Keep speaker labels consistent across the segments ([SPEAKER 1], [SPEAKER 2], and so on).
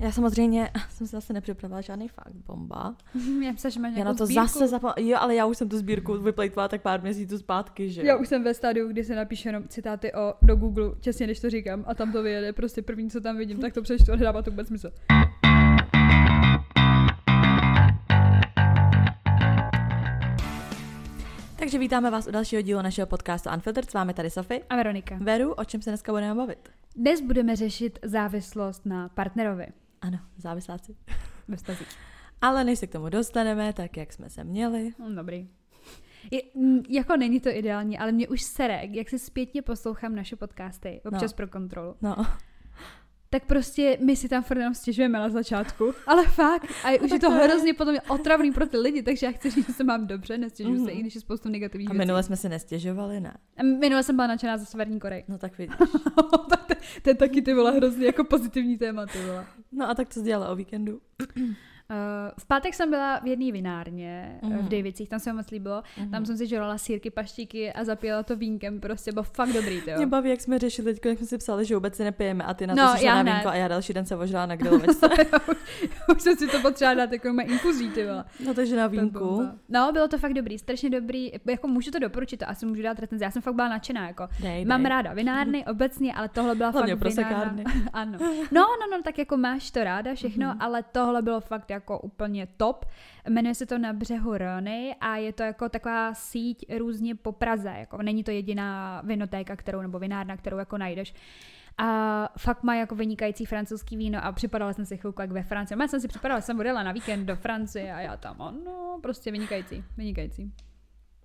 [SPEAKER 1] Já samozřejmě jsem si zase nepřipravila žádný fakt bomba.
[SPEAKER 2] Já myslím, že
[SPEAKER 1] Já na to
[SPEAKER 2] sbírku.
[SPEAKER 1] zase zapomněla. Jo, ale já už jsem tu sbírku vyplejtvala tak pár měsíců zpátky, že
[SPEAKER 2] Já už jsem ve stádiu, kdy se napíše jenom citáty o, do Google, těsně než to říkám, a tam to vyjede, prostě první, co tam vidím, tak to přečtu a nedává to vůbec smysl.
[SPEAKER 1] Takže vítáme vás u dalšího dílu našeho podcastu Unfiltered. S vámi tady Sofie.
[SPEAKER 2] A Veronika.
[SPEAKER 1] Veru, o čem se dneska budeme bavit?
[SPEAKER 2] Dnes budeme řešit závislost na partnerovi
[SPEAKER 1] Ano, závisláci.
[SPEAKER 2] ve vztazích.
[SPEAKER 1] Ale než se k tomu dostaneme, tak jak jsme se měli.
[SPEAKER 2] No, dobrý. Je, jako není to ideální, ale mě už sere, jak si zpětně poslouchám naše podcasty, občas
[SPEAKER 1] No.
[SPEAKER 2] pro kontrolu.
[SPEAKER 1] No,
[SPEAKER 2] Tak prostě my si tam furt jenom stěžujeme na začátku, ale fakt. A už je to hrozně potom otravný pro ty lidi, takže já chci říct, že se mám dobře, nestěžuji se,
[SPEAKER 1] Mhm.
[SPEAKER 2] i když je spoustu negativních
[SPEAKER 1] a
[SPEAKER 2] věcí.
[SPEAKER 1] minule jsme se nestěžovali, ne?
[SPEAKER 2] A minule jsem byla nadšená za Severní Koreji.
[SPEAKER 1] No tak vidíš.
[SPEAKER 2] to, to je taky ty vole hrozně jako pozitivní téma, ty vole.
[SPEAKER 1] No a tak co jsi dělala o víkendu?
[SPEAKER 2] Uh, v pátek jsem byla v jedné vinárně mm.
[SPEAKER 1] Mhm.
[SPEAKER 2] v Davicích, tam se mi moc líbilo. Tam jsem si žrala sírky, paštíky a zapíjela to vínkem, prostě bylo fakt dobrý, ty
[SPEAKER 1] Mě baví, jak jsme řešili teď, jak jsme si psali, že vůbec si nepijeme a ty na to
[SPEAKER 2] No,
[SPEAKER 1] no,
[SPEAKER 2] já
[SPEAKER 1] na vínko a já další den se ožrala na grilovačce.
[SPEAKER 2] Už jsem si to potřeba dát jako mé infuzí, ty vole.
[SPEAKER 1] no takže na
[SPEAKER 2] To
[SPEAKER 1] vínku.
[SPEAKER 2] No, bylo to fakt dobrý, strašně dobrý, jako můžu to doporučit, to asi můžu dát recenzi, já jsem fakt byla nadšená, jako.
[SPEAKER 1] Dej,
[SPEAKER 2] Mám
[SPEAKER 1] dej.
[SPEAKER 2] ráda vinárny obecně, ale tohle byla
[SPEAKER 1] Hlavně
[SPEAKER 2] fakt vinárna.
[SPEAKER 1] prosekárny.
[SPEAKER 2] ano. No, no, no, tak jako máš to ráda všechno,
[SPEAKER 1] Mhm.
[SPEAKER 2] mm-hmm. ale tohle bylo fakt jako úplně top. Jmenuje se to Na břehu Rony a je to jako taková síť různě po Praze. Jako není to jediná vinotéka, kterou nebo vinárna, kterou jako najdeš. A fakt má jako vynikající francouzský víno a připadala jsem si chvilku jak ve Francii. Já jsem si připadala, jsem odjela na víkend do Francie a já tam, ano, prostě vynikající, vynikající.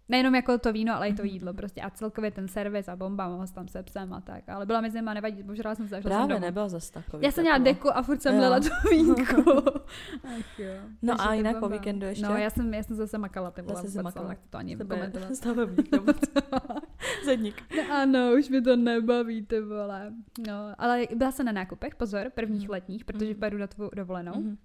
[SPEAKER 2] Nejenom jako to víno, ale i to jídlo prostě a celkově ten servis a bomba, mohla jsem tam se psem a tak. Ale byla mezi nimi a nevadí, požrala jsem se jsem
[SPEAKER 1] Právě
[SPEAKER 2] domů.
[SPEAKER 1] nebylo zase takový.
[SPEAKER 2] Já jsem měla deku a furt jsem měla to vínko. Ach jo.
[SPEAKER 1] No
[SPEAKER 2] Takže
[SPEAKER 1] a jinak po víkendu ještě?
[SPEAKER 2] No já jsem, já jsem zase makala, ty vole,
[SPEAKER 1] Zase
[SPEAKER 2] vůbec,
[SPEAKER 1] makala.
[SPEAKER 2] nechci to ani
[SPEAKER 1] Tebe
[SPEAKER 2] komentovat.
[SPEAKER 1] stavebník zedník.
[SPEAKER 2] No ano, už mi to nebaví, ty vole. No, ale byla jsem na nákupech, pozor, prvních
[SPEAKER 1] Mhm.
[SPEAKER 2] letních, protože
[SPEAKER 1] Mhm.
[SPEAKER 2] pojedu na tvou dovolenou.
[SPEAKER 1] Mhm.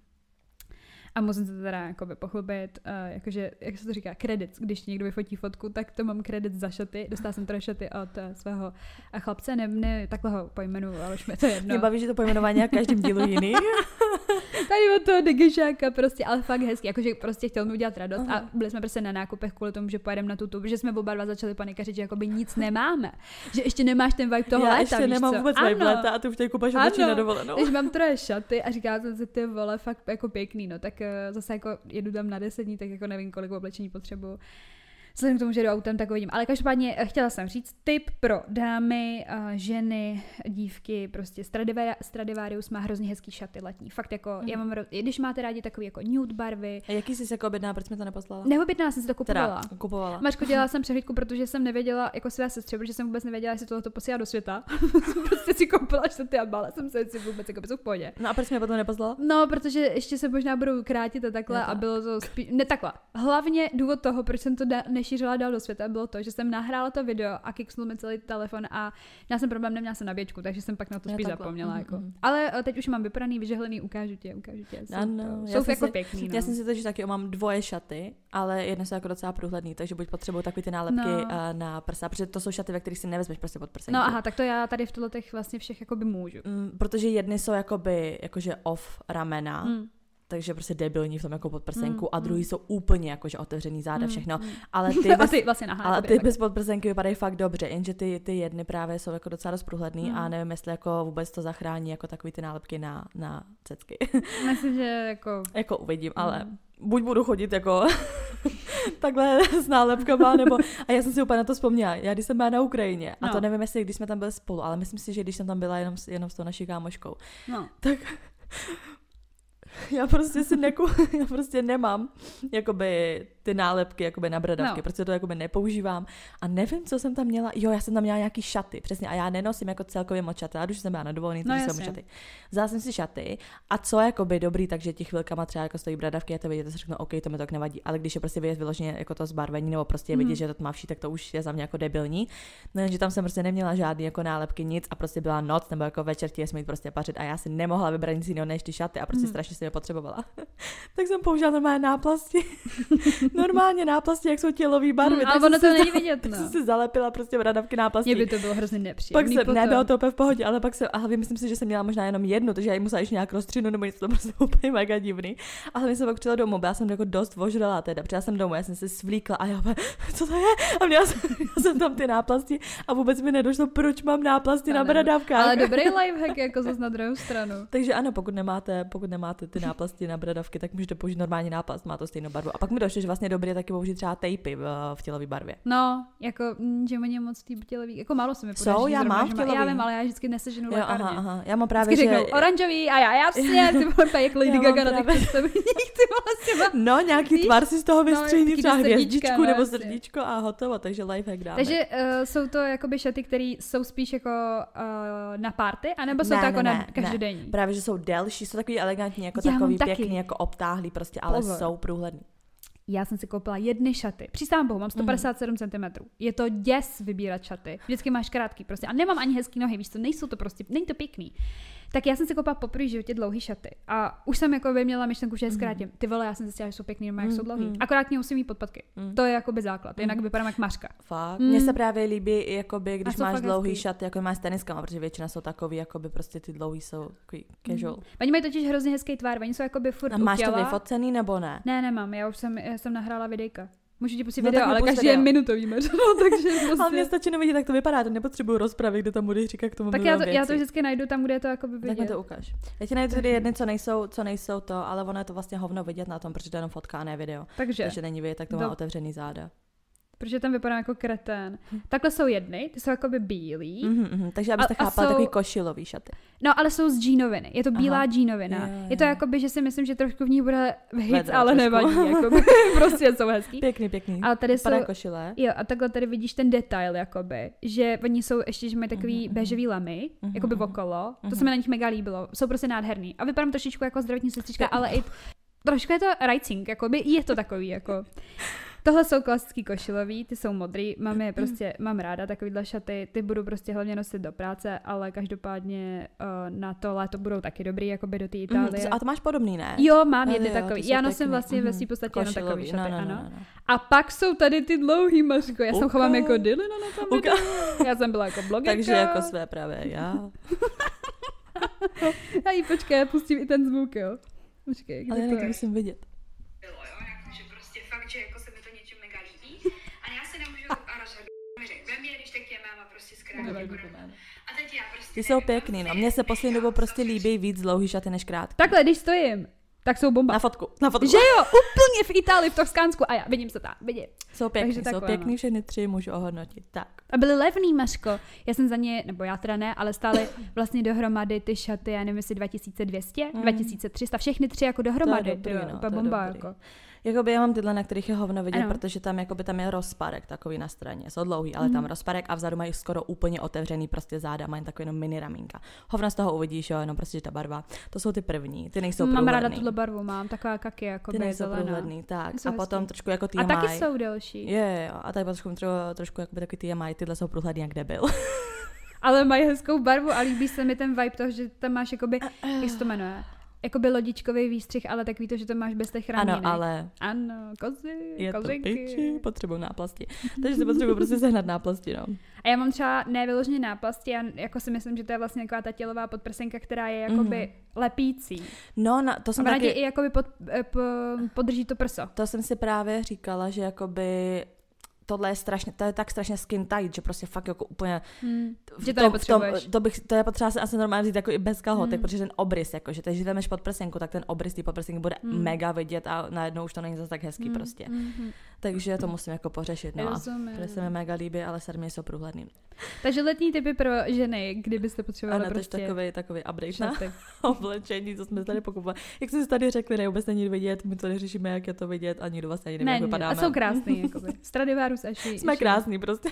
[SPEAKER 2] A musím se teda jakoby pochlubit, uh, jakože, jak se to říká, kredit. Když někdo vyfotí fotku, tak to mám kredit za šaty. Dostala jsem teda šaty od uh, svého uh, chlapce, ne, ne, takhle ho pojmenuju, ale už mi to je jedno.
[SPEAKER 1] Mě baví, že to pojmenování je v každém dílu jiný.
[SPEAKER 2] Tady od toho digišáka prostě, ale fakt hezký, jakože prostě chtěl mi udělat radost
[SPEAKER 1] Aha.
[SPEAKER 2] a byli jsme prostě na nákupech kvůli tomu, že pojedeme na tu tu, že jsme oba dva začali panikařit, že jakoby nic nemáme, že ještě nemáš ten vibe toho
[SPEAKER 1] Já
[SPEAKER 2] léta,
[SPEAKER 1] ještě nemám
[SPEAKER 2] co?
[SPEAKER 1] vůbec
[SPEAKER 2] ano.
[SPEAKER 1] vibe léta a ty už teď kupaš oblečení na dovolenou.
[SPEAKER 2] Takže mám troje šaty a říká jsem si, ty vole, fakt jako pěkný, no, tak eh, zase jako jedu tam na deset dní, tak jako nevím, kolik oblečení potřebuju. Vzhledem k tomu, že jdu autem, tak uvidím. Ale každopádně eh, chtěla jsem říct tip pro dámy, eh, ženy, dívky, prostě Stradivari- Stradivarius má hrozně hezký šaty letní. Fakt jako,
[SPEAKER 1] Mhm.
[SPEAKER 2] já mám, ro- když máte rádi takový jako nude barvy,
[SPEAKER 1] A jaký jsi jako objedná, proč mi to neposlala?
[SPEAKER 2] neobjedná jsem si to kupovala.
[SPEAKER 1] Teda, kupovala.
[SPEAKER 2] Mařko, dělala jsem přehlídku, protože jsem nevěděla, jako své sestře, protože jsem vůbec nevěděla, jestli tohle posílá do světa. prostě si koupila šaty a bála jsem se, jestli vůbec jako jsou v pohodě.
[SPEAKER 1] No a proč mi potom neposlala?
[SPEAKER 2] No, protože ještě se možná budou krátit a takhle a
[SPEAKER 1] tak.
[SPEAKER 2] bylo to spíš, ne takhle. Hlavně důvod toho, proč jsem to da- nešířila dál do světa, bylo to, že jsem nahrála to video a kiksnul mi celý telefon a já jsem problém, neměla jsem nabíječku, takže jsem pak na to spíš zapomněla.
[SPEAKER 1] Mhm,
[SPEAKER 2] Jako.
[SPEAKER 1] mhm.
[SPEAKER 2] Ale eh, teď už mám vypraný, vyžehlený, ukážu ti, ukážu ti. Jsou,
[SPEAKER 1] Ano,
[SPEAKER 2] to- jsou
[SPEAKER 1] jsem
[SPEAKER 2] jako
[SPEAKER 1] si-
[SPEAKER 2] pěkný. No.
[SPEAKER 1] Já jsem si to, že taky mám dvoje šaty, ale jedno jsou jako docela průhledný, takže buď potřebuju takový ty nálepky
[SPEAKER 2] No.
[SPEAKER 1] no. na prsa, protože to jsou šaty, ve kterých si nevezmeš prostě pod prsenku.
[SPEAKER 2] No aha, tak to já tady v těch vlastně všech jakoby můžu.
[SPEAKER 1] Mm, protože jedny jsou jakoby, jakože off ramena,
[SPEAKER 2] Mm.
[SPEAKER 1] Takže prostě debilní v tom jako podprsenku
[SPEAKER 2] Mm,
[SPEAKER 1] a druhý jsou úplně jakože otevřený záda,
[SPEAKER 2] Mm,
[SPEAKER 1] všechno.
[SPEAKER 2] mm.
[SPEAKER 1] Ale ty
[SPEAKER 2] a
[SPEAKER 1] bez,
[SPEAKER 2] ty vlastně aha,
[SPEAKER 1] ale ty
[SPEAKER 2] tak.
[SPEAKER 1] bez podprsenky vypadají fakt dobře, jenže ty, ty jedny právě jsou jako docela dost průhledný
[SPEAKER 2] Mm.
[SPEAKER 1] a nevím, jestli jako vůbec to zachrání jako takový ty nálepky na, na cecky.
[SPEAKER 2] Myslím, že jako...
[SPEAKER 1] jako uvidím, ale
[SPEAKER 2] Mm.
[SPEAKER 1] buď budu chodit jako takhle s nálepkama, nebo a já jsem si úplně na to vzpomněla, já když jsem byla na Ukrajině, a
[SPEAKER 2] No.
[SPEAKER 1] to nevím, jestli když jsme tam byli spolu, ale myslím si, že když jsem tam byla jenom, s- jenom s tou naší kámoškou,
[SPEAKER 2] No.
[SPEAKER 1] já prostě si neku, já prostě nemám jakoby ty nálepky jakoby na bradavky,
[SPEAKER 2] No.
[SPEAKER 1] protože to jakoby nepoužívám a nevím, co jsem tam měla, jo, já jsem tam měla nějaký šaty, přesně, a já nenosím jako celkově moc šaty, a když jsem byla na dovolený,
[SPEAKER 2] No,
[SPEAKER 1] jsem šaty. Vzala jsem si šaty a co je jakoby dobrý, takže těch chvilkama třeba jako stojí bradavky, a to vidět, to si řeknu, OK, to mi tak nevadí, ale když je prostě vidět vyloženě jako to zbarvení, nebo prostě je vidět,
[SPEAKER 2] Mhm.
[SPEAKER 1] že to tmavší, tak to už je za mě jako debilní. No, že tam jsem prostě neměla žádný jako nálepky, nic a prostě byla noc, nebo jako večer ti smít prostě pařit a já si nemohla vybrat nic jiného než ty šaty a prostě
[SPEAKER 2] Mhm.
[SPEAKER 1] strašně jsem je potřebovala. tak jsem použila normálně náplasti. normálně náplasti, jak jsou tělový barvy.
[SPEAKER 2] Mm,
[SPEAKER 1] tak
[SPEAKER 2] ale ono to není vidět,
[SPEAKER 1] Tak
[SPEAKER 2] no.
[SPEAKER 1] jsem si zalepila prostě bradavky náplastí.
[SPEAKER 2] Mně by to bylo hrozně
[SPEAKER 1] Pak
[SPEAKER 2] nepříjemný
[SPEAKER 1] jsem,
[SPEAKER 2] potom.
[SPEAKER 1] ne, bylo to úplně v pohodě, ale pak jsem, a hlavně myslím si, že jsem měla možná jenom jednu, takže já ji musela ještě nějak rozstřihnout, nebo něco, to prostě úplně mega divný. A hlavně jsem pak přijela domů, byla jsem jako dost vožrala teda, přijela jsem domů, já jsem se svlíkla a já co to je? A měla jsem, měla jsem tam ty náplasti a vůbec mi nedošlo, proč mám náplasti na
[SPEAKER 2] Ale-
[SPEAKER 1] bradavkách.
[SPEAKER 2] Ale dobrý lifehack jako zase na druhou stranu.
[SPEAKER 1] Takže ano, pokud nemáte, pokud nemáte ty náplasti na bradavky, tak můžete použít normální náplast, má to stejnou barvu. A pak mi došlo, že vlastně dobré je taky použít třeba tejpy v, v tělové barvě.
[SPEAKER 2] No, jako, mm, že oni moc ty tělový, jako málo se mi
[SPEAKER 1] Jsou,
[SPEAKER 2] podaří
[SPEAKER 1] já
[SPEAKER 2] zrovna,
[SPEAKER 1] mám
[SPEAKER 2] má- Já
[SPEAKER 1] tělový.
[SPEAKER 2] vím, ale já vždycky neseženu
[SPEAKER 1] Jo, aha,
[SPEAKER 2] lékárně.
[SPEAKER 1] aha. Já mám právě,
[SPEAKER 2] Vždycky
[SPEAKER 1] že...
[SPEAKER 2] řeknou oranžový a já jasně, ty vole, jak Lady Gaga na těch představeních, ty vole,
[SPEAKER 1] No, nějaký
[SPEAKER 2] Víš?
[SPEAKER 1] tvar si z toho
[SPEAKER 2] No,
[SPEAKER 1] vystřihni,
[SPEAKER 2] taky
[SPEAKER 1] třeba hvězdičku
[SPEAKER 2] no,
[SPEAKER 1] nebo srdíčko a hotovo, takže lifehack dáme.
[SPEAKER 2] Takže uh, jsou to jakoby šaty, které jsou spíš jako uh, na party, anebo jsou
[SPEAKER 1] Ne,
[SPEAKER 2] to jako
[SPEAKER 1] ne,
[SPEAKER 2] na
[SPEAKER 1] ne,
[SPEAKER 2] každodenní?
[SPEAKER 1] Právě, že jsou delší, jsou takový elegantní, jako
[SPEAKER 2] Já
[SPEAKER 1] takový pěkný, jako obtáhlý prostě, ale
[SPEAKER 2] Pozor.
[SPEAKER 1] jsou průhledný.
[SPEAKER 2] Já jsem si koupila jedny šaty. Přísám bohu, mám 157 cm. Je to děs vybírat šaty. Vždycky máš krátký prostě. A nemám ani hezký nohy, víš co, nejsou to prostě, není to pěkný. Tak já jsem si koupila poprvé životě dlouhý šaty. A už jsem jako by měla myšlenku, že je zkrátím. Ty vole, já jsem zjistila, že jsou pěkný, normálně jak jsou dlouhý.
[SPEAKER 1] Mhm.
[SPEAKER 2] Akorát mě musím mít podpatky.
[SPEAKER 1] Mhm.
[SPEAKER 2] To je jako by základ. Jinak vypadám jak mařka.
[SPEAKER 1] Fakt.
[SPEAKER 2] Mm.
[SPEAKER 1] Mně se právě líbí, jakoby, když máš dlouhý
[SPEAKER 2] hezký.
[SPEAKER 1] šaty, jako máš s teniskama, protože většina jsou takový, jakoby prostě ty dlouhý jsou casual.
[SPEAKER 2] Oni mají totiž hrozně hezký tvár, oni jsou jako by furt
[SPEAKER 1] A máš to vyfocený nebo ne?
[SPEAKER 2] Ne, nemám, já už jsem, já jsem nahrála videjka. Můžu ti
[SPEAKER 1] No,
[SPEAKER 2] video, ale každý je minutový, no, takže
[SPEAKER 1] Ale
[SPEAKER 2] prostě...
[SPEAKER 1] mě stačí nevidět, jak to vypadá, to nepotřebuju rozpravy, kde tam budeš říkat k tomu
[SPEAKER 2] Tak já to, já to vždycky najdu tam, kde je to jako by
[SPEAKER 1] Tak mi
[SPEAKER 2] vidět.
[SPEAKER 1] to ukáž. Já ti najdu tady jedny, co nejsou, co nejsou to, ale ono je to vlastně hovno vidět na tom, protože to je jenom fotka a ne video.
[SPEAKER 2] Takže,
[SPEAKER 1] Takže není vidět, tak to má
[SPEAKER 2] Do-
[SPEAKER 1] otevřený záda.
[SPEAKER 2] Protože tam vypadá jako kretén. Takhle jsou jedny, ty jsou jakoby bílý.
[SPEAKER 1] Mhm, mhm. Takže abyste
[SPEAKER 2] A- a
[SPEAKER 1] chápala,
[SPEAKER 2] jsou-
[SPEAKER 1] takový košilový šaty.
[SPEAKER 2] No, ale jsou z džínoviny. Je to bílá
[SPEAKER 1] Aha.
[SPEAKER 2] džínovina.
[SPEAKER 1] Jo, jo,
[SPEAKER 2] Je to jakoby, že si myslím, že trošku v ní bude
[SPEAKER 1] Vedro
[SPEAKER 2] ale
[SPEAKER 1] trošku.
[SPEAKER 2] nevadí. Jakoby. prostě jsou hezký.
[SPEAKER 1] Pěkný, pěkný.
[SPEAKER 2] Ale tady jsou,
[SPEAKER 1] košile.
[SPEAKER 2] jo, a takhle tady vidíš ten detail, jakoby, že oni jsou ještě, že mají takový
[SPEAKER 1] Mhm,
[SPEAKER 2] bežový lamy,
[SPEAKER 1] Mhm,
[SPEAKER 2] jakoby
[SPEAKER 1] mhm.
[SPEAKER 2] okolo. To
[SPEAKER 1] Mhm.
[SPEAKER 2] se mi na nich mega líbilo. Jsou prostě nádherný. A vypadám trošičku jako zdravotní sestřička, ale i trošku je to rajcing, jakoby, je to takový, jako. Tohle jsou klasický košilový, ty jsou modrý, mám je prostě, mám ráda takovýhle šaty, ty budu prostě hlavně nosit do práce, ale každopádně uh, na to léto budou taky dobrý, jakoby do té
[SPEAKER 1] Mhm,
[SPEAKER 2] Itálie.
[SPEAKER 1] A to máš podobný, ne?
[SPEAKER 2] Jo, mám
[SPEAKER 1] Jo,
[SPEAKER 2] jedny
[SPEAKER 1] jo,
[SPEAKER 2] takový. Já nosím
[SPEAKER 1] pěkný.
[SPEAKER 2] vlastně ve
[SPEAKER 1] Mhm.
[SPEAKER 2] svý podstatě jenom takový šaty,
[SPEAKER 1] no, no,
[SPEAKER 2] ano.
[SPEAKER 1] no, no.
[SPEAKER 2] A pak jsou tady ty dlouhý mařko. Já jsem
[SPEAKER 1] Uka.
[SPEAKER 2] chovám jako Dylina na tom
[SPEAKER 1] Uka.
[SPEAKER 2] videu. Já jsem byla jako blogerka.
[SPEAKER 1] Takže jako své pravé já.
[SPEAKER 2] Já jí počkej, já pustím i ten zvuk, jo. Počkej,
[SPEAKER 1] Ale
[SPEAKER 2] kde
[SPEAKER 1] já
[SPEAKER 2] to je?
[SPEAKER 1] musím vidět.
[SPEAKER 3] Prostě zkrátí. A teď já prostě
[SPEAKER 1] Ty jsou pěkný, no. Mně se poslední dobou prostě líbí víc dlouhý šaty než krátký.
[SPEAKER 2] Takhle, když stojím, tak jsou bomba.
[SPEAKER 1] Na fotku, na fotku.
[SPEAKER 2] Že jo, úplně v Itálii, v Toskánsku. A já, vidím se tam, vidím.
[SPEAKER 1] Jsou pěkný,
[SPEAKER 2] Takže
[SPEAKER 1] jsou pěkný,
[SPEAKER 2] no.
[SPEAKER 1] všechny tři můžu ohodnotit. Tak.
[SPEAKER 2] A byly levný, Maško. Já jsem za ně, nebo já teda ne, ale stály vlastně dohromady ty šaty, já nevím, jestli 2200,
[SPEAKER 1] Mm.
[SPEAKER 2] 2300, všechny tři jako dohromady.
[SPEAKER 1] To je dobrý, no,
[SPEAKER 2] úplně
[SPEAKER 1] to je
[SPEAKER 2] bomba,
[SPEAKER 1] dobrý.
[SPEAKER 2] jako.
[SPEAKER 1] Jakoby já mám tyhle, na kterých je hovno vidět,
[SPEAKER 2] Ano.
[SPEAKER 1] protože tam, jakoby, tam je rozparek takový na straně. Jsou dlouhý, ale tam
[SPEAKER 2] Mhm.
[SPEAKER 1] rozparek a vzadu mají skoro úplně otevřený prostě záda, mají takový jenom mini ramínka. Hovno z toho uvidíš, jo, jenom prostě že ta barva. To jsou ty první, ty nejsou
[SPEAKER 2] Mám
[SPEAKER 1] průhledný.
[SPEAKER 2] ráda tuhle barvu, mám taková kaky, jako
[SPEAKER 1] Ty nejsou
[SPEAKER 2] zelená.
[SPEAKER 1] průhledný, tak.
[SPEAKER 2] Jsou
[SPEAKER 1] A potom
[SPEAKER 2] hezký.
[SPEAKER 1] trošku jako ty
[SPEAKER 2] A taky jsou delší.
[SPEAKER 1] Je, jo. A tady trošku, trošku, trošku jakoby takový ty mají, tyhle jsou průhledný jak debil.
[SPEAKER 2] Ale mají hezkou barvu a líbí se mi ten vibe toho, že tam máš jakoby, jak se to jmenuje? Jakoby lodičkový výstřih, ale takový to, že to máš bez těch ramínek.
[SPEAKER 1] ano, ale
[SPEAKER 2] Ano, kozy,
[SPEAKER 1] je to
[SPEAKER 2] kozinky.
[SPEAKER 1] piči, potřebuju náplasti. Takže si potřebuju prostě sehnat náplasti, no.
[SPEAKER 2] A já mám třeba nevyloženě náplasti, já jako si myslím, že to je vlastně taková ta tělová podprsenka, která je jakoby
[SPEAKER 1] Mhm.
[SPEAKER 2] lepící.
[SPEAKER 1] No, na, to jsem
[SPEAKER 2] ona
[SPEAKER 1] taky,
[SPEAKER 2] i jakoby pod, eh, po, podrží to prso.
[SPEAKER 1] to jsem si právě říkala, že jakoby tohle je strašně, to je tak strašně skin tight, že prostě fakt jako úplně
[SPEAKER 2] Hmm.
[SPEAKER 1] v
[SPEAKER 2] Že to
[SPEAKER 1] tom- v
[SPEAKER 2] nepotřebuješ.
[SPEAKER 1] to, bych, to je potřeba si asi normálně vzít jako i bez kalhotek,
[SPEAKER 2] Mm.
[SPEAKER 1] protože ten obrys, jako, že když jdeš pod prsenku, tak ten obrys té podprsenky bude
[SPEAKER 2] Mm.
[SPEAKER 1] mega vidět a najednou už to není zase tak hezký
[SPEAKER 2] Hmm.
[SPEAKER 1] prostě.
[SPEAKER 2] Mhm.
[SPEAKER 1] Takže to musím jako pořešit, no. a se mi mega líbí, ale sadmy jsou průhledný.
[SPEAKER 2] Takže letní typy pro ženy, kdybyste potřebovali
[SPEAKER 1] Ano, to
[SPEAKER 2] prostě
[SPEAKER 1] takový, takový update na oblečení, co jsme tady pokupovali. Jak jsme si tady řekli, ne, vůbec není vidět, my to neřešíme, jak je to vidět a nikdo vlastně ani neví,
[SPEAKER 2] Ne,
[SPEAKER 1] jak vypadáme.
[SPEAKER 2] a jsou krásný, jakoby. Stradivarius a ši,
[SPEAKER 1] Jsme krásný prostě.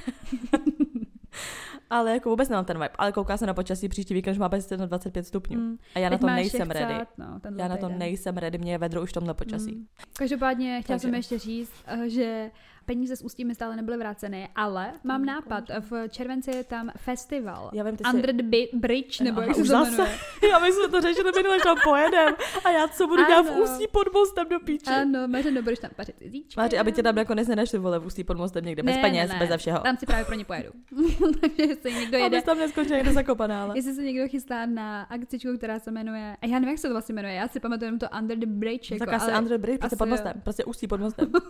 [SPEAKER 1] ale jako vůbec nemám ten vibe. Ale kouká se na počasí příští víkend, že má bez 25 stupňů.
[SPEAKER 2] Mm.
[SPEAKER 1] A já na
[SPEAKER 2] Teď
[SPEAKER 1] to
[SPEAKER 2] máš
[SPEAKER 1] nejsem ready.
[SPEAKER 2] chcát, No,
[SPEAKER 1] Já na to nejsem ready, mě je vedro už v tomhle počasí.
[SPEAKER 2] Mm. Každopádně chtěla
[SPEAKER 1] Takže-
[SPEAKER 2] jsem ještě říct, eh, že peníze z ústí mi stále nebyly vráceny, ale mám nápad, v červenci je tam festival.
[SPEAKER 1] Já vím, ty jsi-
[SPEAKER 2] Under the Bi- Bridge, nebo
[SPEAKER 1] Aha,
[SPEAKER 2] jak se to
[SPEAKER 1] zase.
[SPEAKER 2] jmenuje.
[SPEAKER 1] Já my jsme to řešili minule, že tam pojedem. A já co budu dělat v
[SPEAKER 2] Ano.
[SPEAKER 1] ústí pod mostem do píči.
[SPEAKER 2] Ano, Mařeno, budeš tam pařit jízíčka.
[SPEAKER 1] Máte, aby tě tam nakonec nenašli vole v ústí pod mostem někde, bez
[SPEAKER 2] Ne,
[SPEAKER 1] peněz,
[SPEAKER 2] ne, ne.
[SPEAKER 1] bez všeho.
[SPEAKER 2] Tam si právě pro ně pojedu. Takže jestli někdo jede,
[SPEAKER 1] Abys tam neskončil někde zakopaná, ale.
[SPEAKER 2] jestli se někdo chystá na akcičku, která se jmenuje, a já nevím, jak se to vlastně jmenuje, já si pamatuju jenom to Under the Bridge, jako,
[SPEAKER 1] Tak asi
[SPEAKER 2] ale
[SPEAKER 1] Andre Bridge, prostě pod mostem, prostě ústí pod mostem.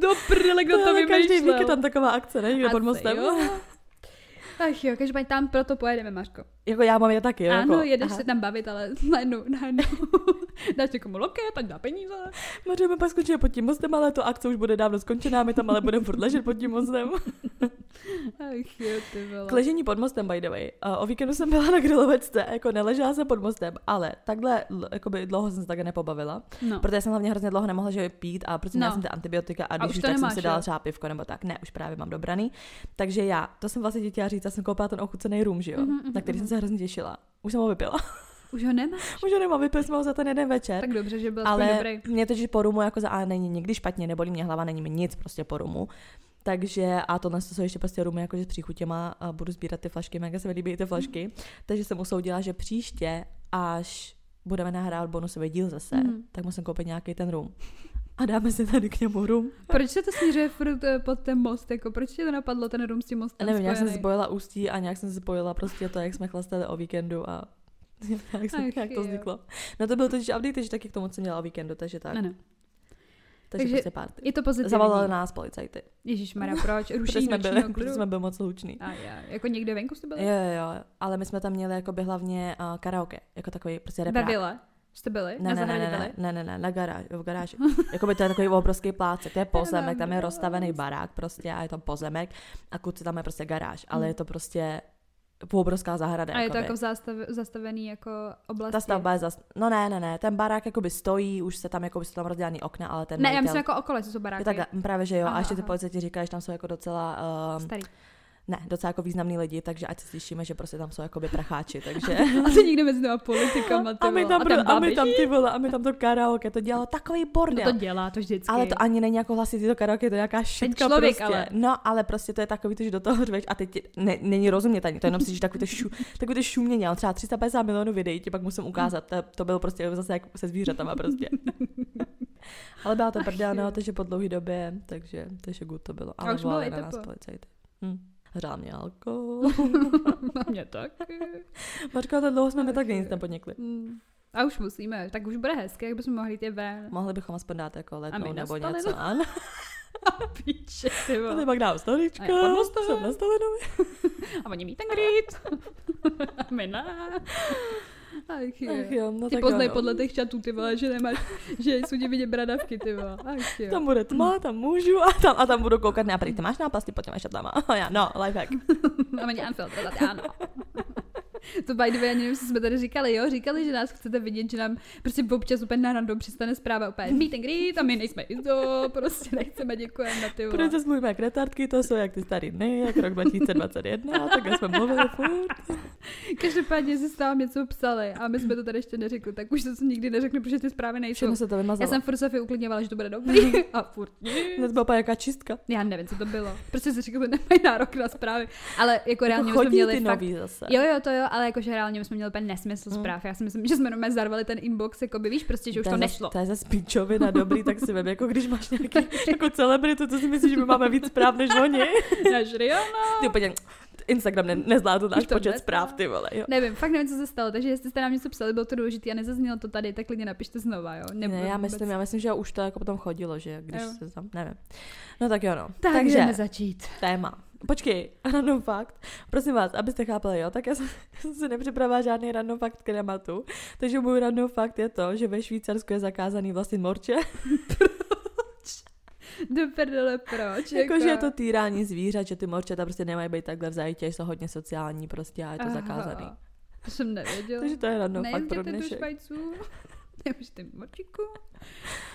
[SPEAKER 2] do prdele, kdo to
[SPEAKER 1] Ale Každý vík je
[SPEAKER 2] vymýšlel.
[SPEAKER 1] tam taková akce, ne? Někde pod mostem.
[SPEAKER 2] jo. Ach jo, každopádně tam proto pojedeme, Mařko.
[SPEAKER 1] Jako já mám je taky, jo,
[SPEAKER 2] Ano,
[SPEAKER 1] jako,
[SPEAKER 2] jedeš
[SPEAKER 1] aha.
[SPEAKER 2] se tam bavit, ale najednou, najednou dáš někomu loket, ať dá peníze.
[SPEAKER 1] Můžeme pak skončit pod tím mostem, ale to akce už bude dávno skončená, my tam ale budeme furt ležet pod tím mostem.
[SPEAKER 2] Ach jo, ty vole.
[SPEAKER 1] K ležení pod mostem, by the way. O víkendu jsem byla na grilovečce, jako neležela jsem pod mostem, ale takhle jakoby dlouho jsem se také nepobavila,
[SPEAKER 2] No.
[SPEAKER 1] protože jsem hlavně hrozně dlouho nemohla že pít a prostě měla
[SPEAKER 2] No.
[SPEAKER 1] jsem ty antibiotika a
[SPEAKER 2] A
[SPEAKER 1] když
[SPEAKER 2] už
[SPEAKER 1] už tak
[SPEAKER 2] nemáš,
[SPEAKER 1] jsem si dala třeba pivko nebo tak. Ne, už právě mám dobraný. Takže já, to jsem vlastně chtěla říct, já jsem koupila ten ochucený rum, že jo,
[SPEAKER 2] Mhm, mhm,
[SPEAKER 1] na který
[SPEAKER 2] mhm.
[SPEAKER 1] jsem se hrozně těšila. Už jsem ho vypila.
[SPEAKER 2] Už ho nemáš?
[SPEAKER 1] Už ho nemám, vypili jsme ho za ten jeden večer.
[SPEAKER 2] Tak dobře, že byl
[SPEAKER 1] ale
[SPEAKER 2] dobrý.
[SPEAKER 1] mě totiž po rumu jako za A není nikdy špatně, nebolí mě hlava, není mi nic prostě po rumu. Takže a to to jsou ještě prostě rumy jakože s příchutěma a budu sbírat ty flašky, mega se mi líbí ty flašky. Takže jsem usoudila, že příště, až budeme nahrávat bonusový díl zase,
[SPEAKER 2] Mhm.
[SPEAKER 1] tak musím koupit nějaký ten rum. A dáme si tady k němu rum.
[SPEAKER 2] Proč se to směřuje furt eh, pod ten most? Jako, proč ti to napadlo, ten rum s tím mostem
[SPEAKER 1] Nevím, nějak jsem spojila ústí a nějak jsem se spojila prostě to, jak jsme chlastali o víkendu a jak, jsem,
[SPEAKER 2] Ach
[SPEAKER 1] jak to vzniklo. No to byl totiž update, takže taky k tomu, co měla víkendu, takže tak.
[SPEAKER 2] Ne.
[SPEAKER 1] Takže,
[SPEAKER 2] Takže
[SPEAKER 1] prostě party.
[SPEAKER 2] Je to pozitivní.
[SPEAKER 1] Zavolali nás policajty.
[SPEAKER 2] Ježíš Maria, proč? Ruší
[SPEAKER 1] jsme, byli, protože jsme byli moc hluční.
[SPEAKER 2] A já, jako někde venku jste byli?
[SPEAKER 1] Jo, jo, ale my jsme tam měli jakoby hlavně uh, karaoke, jako takový prostě
[SPEAKER 2] Ve
[SPEAKER 1] reprák.
[SPEAKER 2] vile? Jste byli?
[SPEAKER 1] Ne,
[SPEAKER 2] na
[SPEAKER 1] ne, ne, ne, ne, ne, ne, ne, na garáž, v garáži. Jakoby to je takový obrovský pláce, to je pozemek, tam je rozstavený barák prostě a je to pozemek a kluci tam je prostě garáž, ale
[SPEAKER 2] Hmm.
[SPEAKER 1] je to prostě obrovská zahrada.
[SPEAKER 2] A je to
[SPEAKER 1] jakoby.
[SPEAKER 2] jako v zastav, zastavený jako oblasti?
[SPEAKER 1] Ta stavba je zas... No ne, ne, ne, ten barák jakoby stojí, už se tam jako jsou tam rozdělaný okna, ale ten
[SPEAKER 2] Ne, já
[SPEAKER 1] majitel...
[SPEAKER 2] myslím jako okolo, co jsou baráky.
[SPEAKER 1] je tak, právě, že jo,
[SPEAKER 2] Aha,
[SPEAKER 1] a ještě ty policajti říkají, že tam jsou jako docela, um,
[SPEAKER 2] Starý.
[SPEAKER 1] Ne, docela jako významní lidi, takže ať se slyšíme, že prostě tam jsou jakoby pracháči, takže...
[SPEAKER 2] A to někde mezi těma politikama, ty
[SPEAKER 1] A my tam,
[SPEAKER 2] a ten
[SPEAKER 1] a my tam ty vole, a my tam to karaoke, to dělalo takový
[SPEAKER 2] No
[SPEAKER 1] bordel.
[SPEAKER 2] to dělá, to vždycky.
[SPEAKER 1] ale to ani není jako hlasitý to karaoke, to je nějaká šitka
[SPEAKER 2] člověk
[SPEAKER 1] prostě.
[SPEAKER 2] ale.
[SPEAKER 1] No, ale prostě to je takový, to, že do toho řveš a teď ne, není rozumět ani, to jenom si, že takový to, šu, takový to šumění, ale třeba 350 milionů videí ti pak musím ukázat, to, to bylo prostě zase jak se zvířatama prostě. ale byla to prdel, no, takže po dlouhé době, takže, takže good to bylo.
[SPEAKER 2] A
[SPEAKER 1] Ale
[SPEAKER 2] už bylo i
[SPEAKER 1] nás
[SPEAKER 2] teplo.
[SPEAKER 1] policajty. Hm. Mě alkohol.
[SPEAKER 2] Na mě taky.
[SPEAKER 1] Mařko, to dlouho jsme mi taky nic nepodnikli.
[SPEAKER 2] Hmm. A už musíme, tak už bude hezké, jak bychom mohli jít ven.
[SPEAKER 1] Mohli bychom aspoň dát jako letnou nebo něco,
[SPEAKER 2] no.
[SPEAKER 1] ano.
[SPEAKER 2] Píče, ty
[SPEAKER 1] A
[SPEAKER 2] vole.
[SPEAKER 1] ty pak dám stolička,
[SPEAKER 2] A já
[SPEAKER 1] jsem na.
[SPEAKER 2] A oni mít ten grít. A my ne. Ach jo.
[SPEAKER 1] Ach jo, no
[SPEAKER 2] Ty poznaj
[SPEAKER 1] jo, no.
[SPEAKER 2] podle těch čatů, ty vole, že nemáš, že jsou ti vidět bradavky, ty vole. Ach jo.
[SPEAKER 1] Tam bude tma, tam můžu a tam, a tam budu koukat, ne, a prý, ty máš náplasty pod těma šatlama. A já, no, lifehack.
[SPEAKER 2] A oni unfiltrovat, ano. To by the way, ani nevím, jestli jsme tady říkali, jo, říkali, že nás chcete vidět, že nám prostě občas úplně na random přistane zpráva úplně meet and greet a my nejsme ISO, prostě nechceme, děkujeme na ty vole.
[SPEAKER 1] Protože mluvíme jak retardky, to jsou jak ty starý dny, jak rok 2021, takhle jsme mluvili furt.
[SPEAKER 2] Každopádně si tam něco psali a my jsme to tady ještě neřekli, tak už to se nikdy neřekne, protože ty zprávy nejsou.
[SPEAKER 1] Všechno se to
[SPEAKER 2] Já
[SPEAKER 1] vymazalo.
[SPEAKER 2] jsem furt Sofii uklidňovala, že to bude dobrý a furt nic.
[SPEAKER 1] To byla jaká čistka.
[SPEAKER 2] Já nevím, co to bylo. Prostě si že nemají nárok na zprávy. Ale jako reálně
[SPEAKER 1] Jako
[SPEAKER 2] jsme měli fakt...
[SPEAKER 1] zase.
[SPEAKER 2] Jo, jo, to jo, ale jakože reálně my jsme měli úplně nesmysl
[SPEAKER 1] Mm.
[SPEAKER 2] zpráv. Já si myslím, že jsme normálně zarvali ten inbox, jako by víš, prostě, že už to,
[SPEAKER 1] je
[SPEAKER 2] nešlo.
[SPEAKER 1] To je zase píčovina dobrý, tak si vem, jako když máš nějaký jako celebritu, to si myslíš, že my máme víc zpráv než oni.
[SPEAKER 2] Náš Rihanna.
[SPEAKER 1] Ty úplně, Instagram ne, nezvládl náš
[SPEAKER 2] Už to
[SPEAKER 1] počet zpráv, ty vole, jo.
[SPEAKER 2] Nevím, fakt nevím, co se stalo, takže jestli jste nám něco psali, bylo to důležité a nezaznělo to tady, tak klidně napište znova, jo.
[SPEAKER 1] Ne, já myslím, já myslím, že už to jako potom chodilo, že když
[SPEAKER 2] Jo.
[SPEAKER 1] se tam, nevím. No tak jo, no.
[SPEAKER 2] Tak,
[SPEAKER 1] Takže
[SPEAKER 2] Takže začít.
[SPEAKER 1] téma. Počkej, random fakt. Prosím vás, abyste chápali, jo, tak já jsem, jsem si nepřipravila žádný random fakt k tématu. Takže můj random fakt je to, že ve Švýcarsku je zakázaný vlastně morče.
[SPEAKER 2] Do prdele, proč?
[SPEAKER 1] Jakože je to týrání zvířat, že ty morčata prostě nemají být takhle v zajetě, jsou hodně sociální prostě a je to
[SPEAKER 2] Aha.
[SPEAKER 1] zakázaný.
[SPEAKER 2] To jsem nevěděla.
[SPEAKER 1] Takže to je random fakt pro
[SPEAKER 2] Nejezděte do
[SPEAKER 1] dnešek.
[SPEAKER 2] Nemůžete močiku.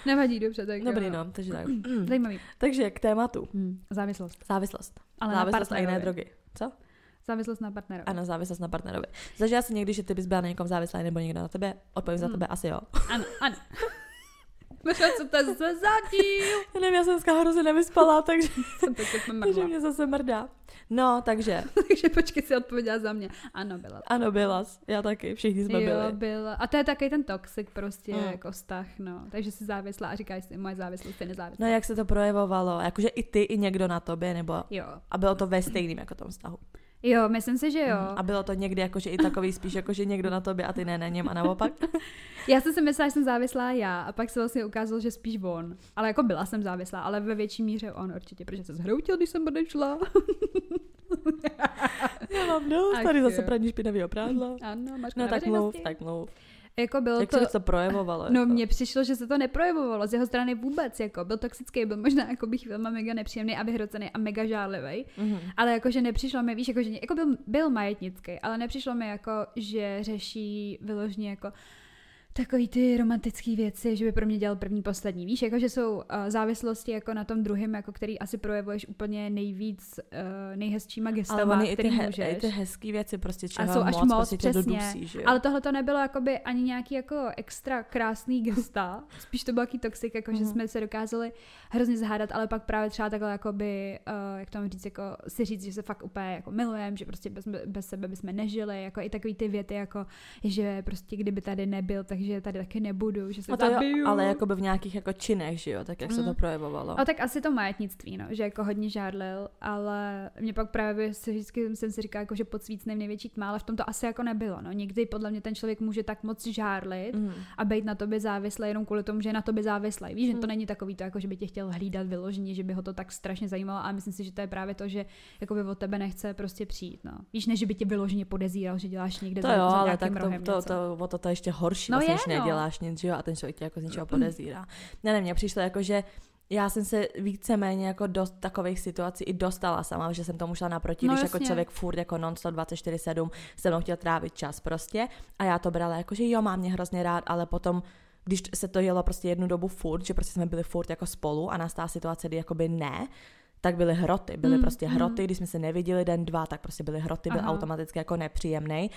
[SPEAKER 2] Nevadí, dobře, tak
[SPEAKER 1] Dobrý,
[SPEAKER 2] jo.
[SPEAKER 1] no, takže tak.
[SPEAKER 2] Zajímavý.
[SPEAKER 1] takže k tématu.
[SPEAKER 2] Hmm. Závislost.
[SPEAKER 1] Závislost.
[SPEAKER 2] Ale na
[SPEAKER 1] Závislost a jiné drogy. Co?
[SPEAKER 2] Závislost na partnerovi.
[SPEAKER 1] Ano, závislost na partnerovi. Zažila jsi někdy, že ty bys byla na někom závislá nebo někdo na tebe? Odpovím za
[SPEAKER 2] Hmm.
[SPEAKER 1] tebe asi jo.
[SPEAKER 2] Ano, ano. Možná, co to je zase za díl?
[SPEAKER 1] Já nevím, já jsem dneska hrozně nevyspala, takže,
[SPEAKER 2] Jsem
[SPEAKER 1] takže mě zase mrdá. No, takže,
[SPEAKER 2] Takže počkej, si odpověděla za mě. Ano, byla.
[SPEAKER 1] ano, byla. Já taky, všichni jsme
[SPEAKER 2] jo,
[SPEAKER 1] byli.
[SPEAKER 2] byla. A to je taky ten toxic prostě
[SPEAKER 1] Mm.
[SPEAKER 2] jako vztah, no. Takže jsi závislá a říkáš si, moje závislost je nezávislá.
[SPEAKER 1] No, jak se to projevovalo? Jakože i ty, i někdo na tobě, nebo...
[SPEAKER 2] Jo.
[SPEAKER 1] A bylo to ve stejným jako tom vztahu.
[SPEAKER 2] Jo, myslím si, že jo.
[SPEAKER 1] Mhm. A bylo to někdy jakože i takový spíš jakože někdo na tobě a ty ne na něm a naopak.
[SPEAKER 2] Já jsem si myslela, že jsem závislá já a pak se vlastně ukázalo, že spíš on. Ale jako byla jsem závislá, ale ve větší míře on určitě, protože se zhroutil, když jsem odešla.
[SPEAKER 1] Já mám dost, tady zase praní špinavého prádla.
[SPEAKER 2] ano, máš
[SPEAKER 1] No tak mluv, tak mluv.
[SPEAKER 2] Jako bylo
[SPEAKER 1] Jak
[SPEAKER 2] to...
[SPEAKER 1] se to projevovalo?
[SPEAKER 2] No
[SPEAKER 1] jako?
[SPEAKER 2] mně přišlo, že se to neprojevovalo z jeho strany vůbec, jako byl toxický, byl možná jako bych chvílema mega nepříjemný a vyhrocený a mega žárlivý,
[SPEAKER 1] Mhm.
[SPEAKER 2] ale jakože nepřišlo mi, víš, jako, že jako byl, byl majetnický, ale nepřišlo mi jako, že řeší vyložně jako takový ty romantické věci, že by pro mě dělal první, poslední. Víš, jako že jsou uh, závislosti jako na tom druhém, jako který asi projevuješ úplně nejvíc, uh, nejhezčíma
[SPEAKER 1] Ale
[SPEAKER 2] gestama,
[SPEAKER 1] ony i ty,
[SPEAKER 2] který
[SPEAKER 1] he,
[SPEAKER 2] můžeš.
[SPEAKER 1] i ty hezký věci prostě
[SPEAKER 2] A
[SPEAKER 1] čeho
[SPEAKER 2] jsou až
[SPEAKER 1] moc,
[SPEAKER 2] moc,
[SPEAKER 1] prostě tě
[SPEAKER 2] přesně.
[SPEAKER 1] dodusí, že jo?
[SPEAKER 2] Ale tohle to nebylo jakoby ani nějaký jako extra krásný gesta, spíš to byl jaký toxic, jako že
[SPEAKER 1] Mhm.
[SPEAKER 2] jsme se dokázali hrozně zahádat, ale pak právě třeba takhle jakoby, uh, jak to mám říct, jako si říct, že se fakt úplně jako milujeme, že prostě bez, bez sebe bychom nežili, jako i takový ty věty, jako že prostě kdyby tady nebyl, takže tady taky nebudu, že se
[SPEAKER 1] a to jo,
[SPEAKER 2] zabiju.
[SPEAKER 1] ale jakoby v nějakých jako činech, že jo, tak jak se to
[SPEAKER 2] Mm.
[SPEAKER 1] projevovalo.
[SPEAKER 2] A tak asi to majetnictví, no, že jako hodně žádlil, ale mě pak právě si vždycky jsem si říkala, jako, že pod svícnem největší tma, ale v tom to asi jako nebylo. No. Někdy podle mě ten člověk může tak moc žárlit
[SPEAKER 1] Mhm.
[SPEAKER 2] a být na tobě závislý jenom kvůli tomu, že je na tobě závislý. Víš, že to není takový to, jako, že by tě chtěl hlídat vyloženě, že by ho to tak strašně zajímalo, ale myslím si, že to je právě to, že jakoby od tebe nechce prostě přijít. No. Víš, ne, že by tě vyloženě podezíral, že děláš někde
[SPEAKER 1] To
[SPEAKER 2] za,
[SPEAKER 1] jo,
[SPEAKER 2] za
[SPEAKER 1] ale
[SPEAKER 2] nějakým
[SPEAKER 1] tak to,
[SPEAKER 2] rohem
[SPEAKER 1] to, to, o to, to je ještě horší,
[SPEAKER 2] No
[SPEAKER 1] vlastně, když
[SPEAKER 2] no.
[SPEAKER 1] neděláš nic, že jo, a ten člověk tě jako z něčeho podezírá. Ne, ne, mně přišlo jako, že já jsem se víceméně jako dost takových situací i dostala sama, že jsem tomu šla naproti,
[SPEAKER 2] No
[SPEAKER 1] když jako
[SPEAKER 2] jasně.
[SPEAKER 1] člověk furt jako non-stop 24-7 se mnou chtěl trávit čas prostě a já to brala jako, že jo, mám mě hrozně rád, ale potom když se to jelo prostě jednu dobu furt, že prostě jsme byli furt jako spolu a nastala situace, kdy jakoby ne, tak byly hroty. Byly
[SPEAKER 2] Mm,
[SPEAKER 1] prostě
[SPEAKER 2] mm.
[SPEAKER 1] hroty, když jsme se neviděli den, dva, tak prostě byly hroty, byl
[SPEAKER 2] Aha.
[SPEAKER 1] automaticky jako nepříjemný.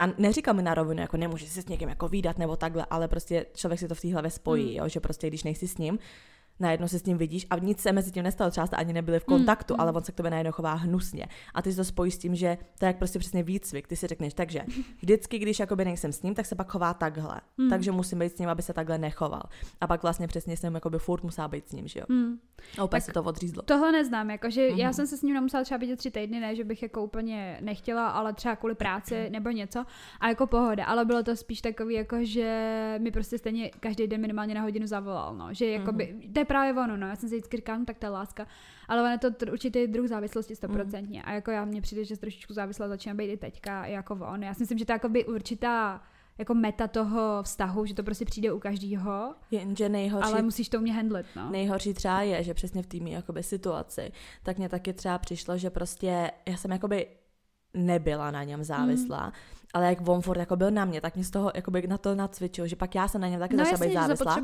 [SPEAKER 1] A neříkám mi na rovinu, jako nemůžeš se s někým jako výdat nebo takhle, ale prostě člověk si to v té hlavě spojí,
[SPEAKER 2] Mm.
[SPEAKER 1] jo, že prostě když nejsi s ním, najednou se s ním vidíš a nic se mezi tím nestalo, třeba jste ani nebyli v kontaktu,
[SPEAKER 2] Mm,
[SPEAKER 1] ale
[SPEAKER 2] mm.
[SPEAKER 1] on se k tobě najednou chová hnusně. A ty to spojíš s tím, že to je jak prostě přesně výcvik, ty si řekneš, takže vždycky, když jakoby nejsem s ním, tak se pak chová takhle.
[SPEAKER 2] Mm.
[SPEAKER 1] Takže musím být s ním, aby se takhle nechoval. A pak vlastně přesně jsem jakoby furt musela být s ním, že jo.
[SPEAKER 2] Hmm.
[SPEAKER 1] A úplně
[SPEAKER 2] Tak
[SPEAKER 1] se to odřízlo.
[SPEAKER 2] Tohle neznám, jakože já
[SPEAKER 1] Mhm.
[SPEAKER 2] jsem se s ním nemusela třeba vidět tři týdny, ne, že bych jako úplně nechtěla, ale třeba kvůli práci nebo něco a jako pohoda, ale bylo to spíš takový, jako že mi prostě stejně každý den minimálně na hodinu zavolal, no, že jakoby, to je právě ono, no, já jsem si vždycky říkala, no, tak je láska, ale ono je to tr- určitý druh závislosti stoprocentně. A jako já mně přijde, že trošičku závislá začíná být i teďka, i jako on, já si myslím, že to je jakoby určitá jako meta toho vztahu, že to prostě přijde u každého,
[SPEAKER 1] Jenže nejhorší
[SPEAKER 2] ale musíš to umět handlit, no.
[SPEAKER 1] Nejhorší třeba je, že přesně v jakoby situaci, tak mě taky třeba přišlo, že prostě já jsem jakoby nebyla na něm závislá, ale jak on furt jako byl na mě, tak mě z toho jakoby na to nacvičil, že pak já jsem na něm taky
[SPEAKER 2] no
[SPEAKER 1] začala
[SPEAKER 2] jasně,
[SPEAKER 1] být závislá.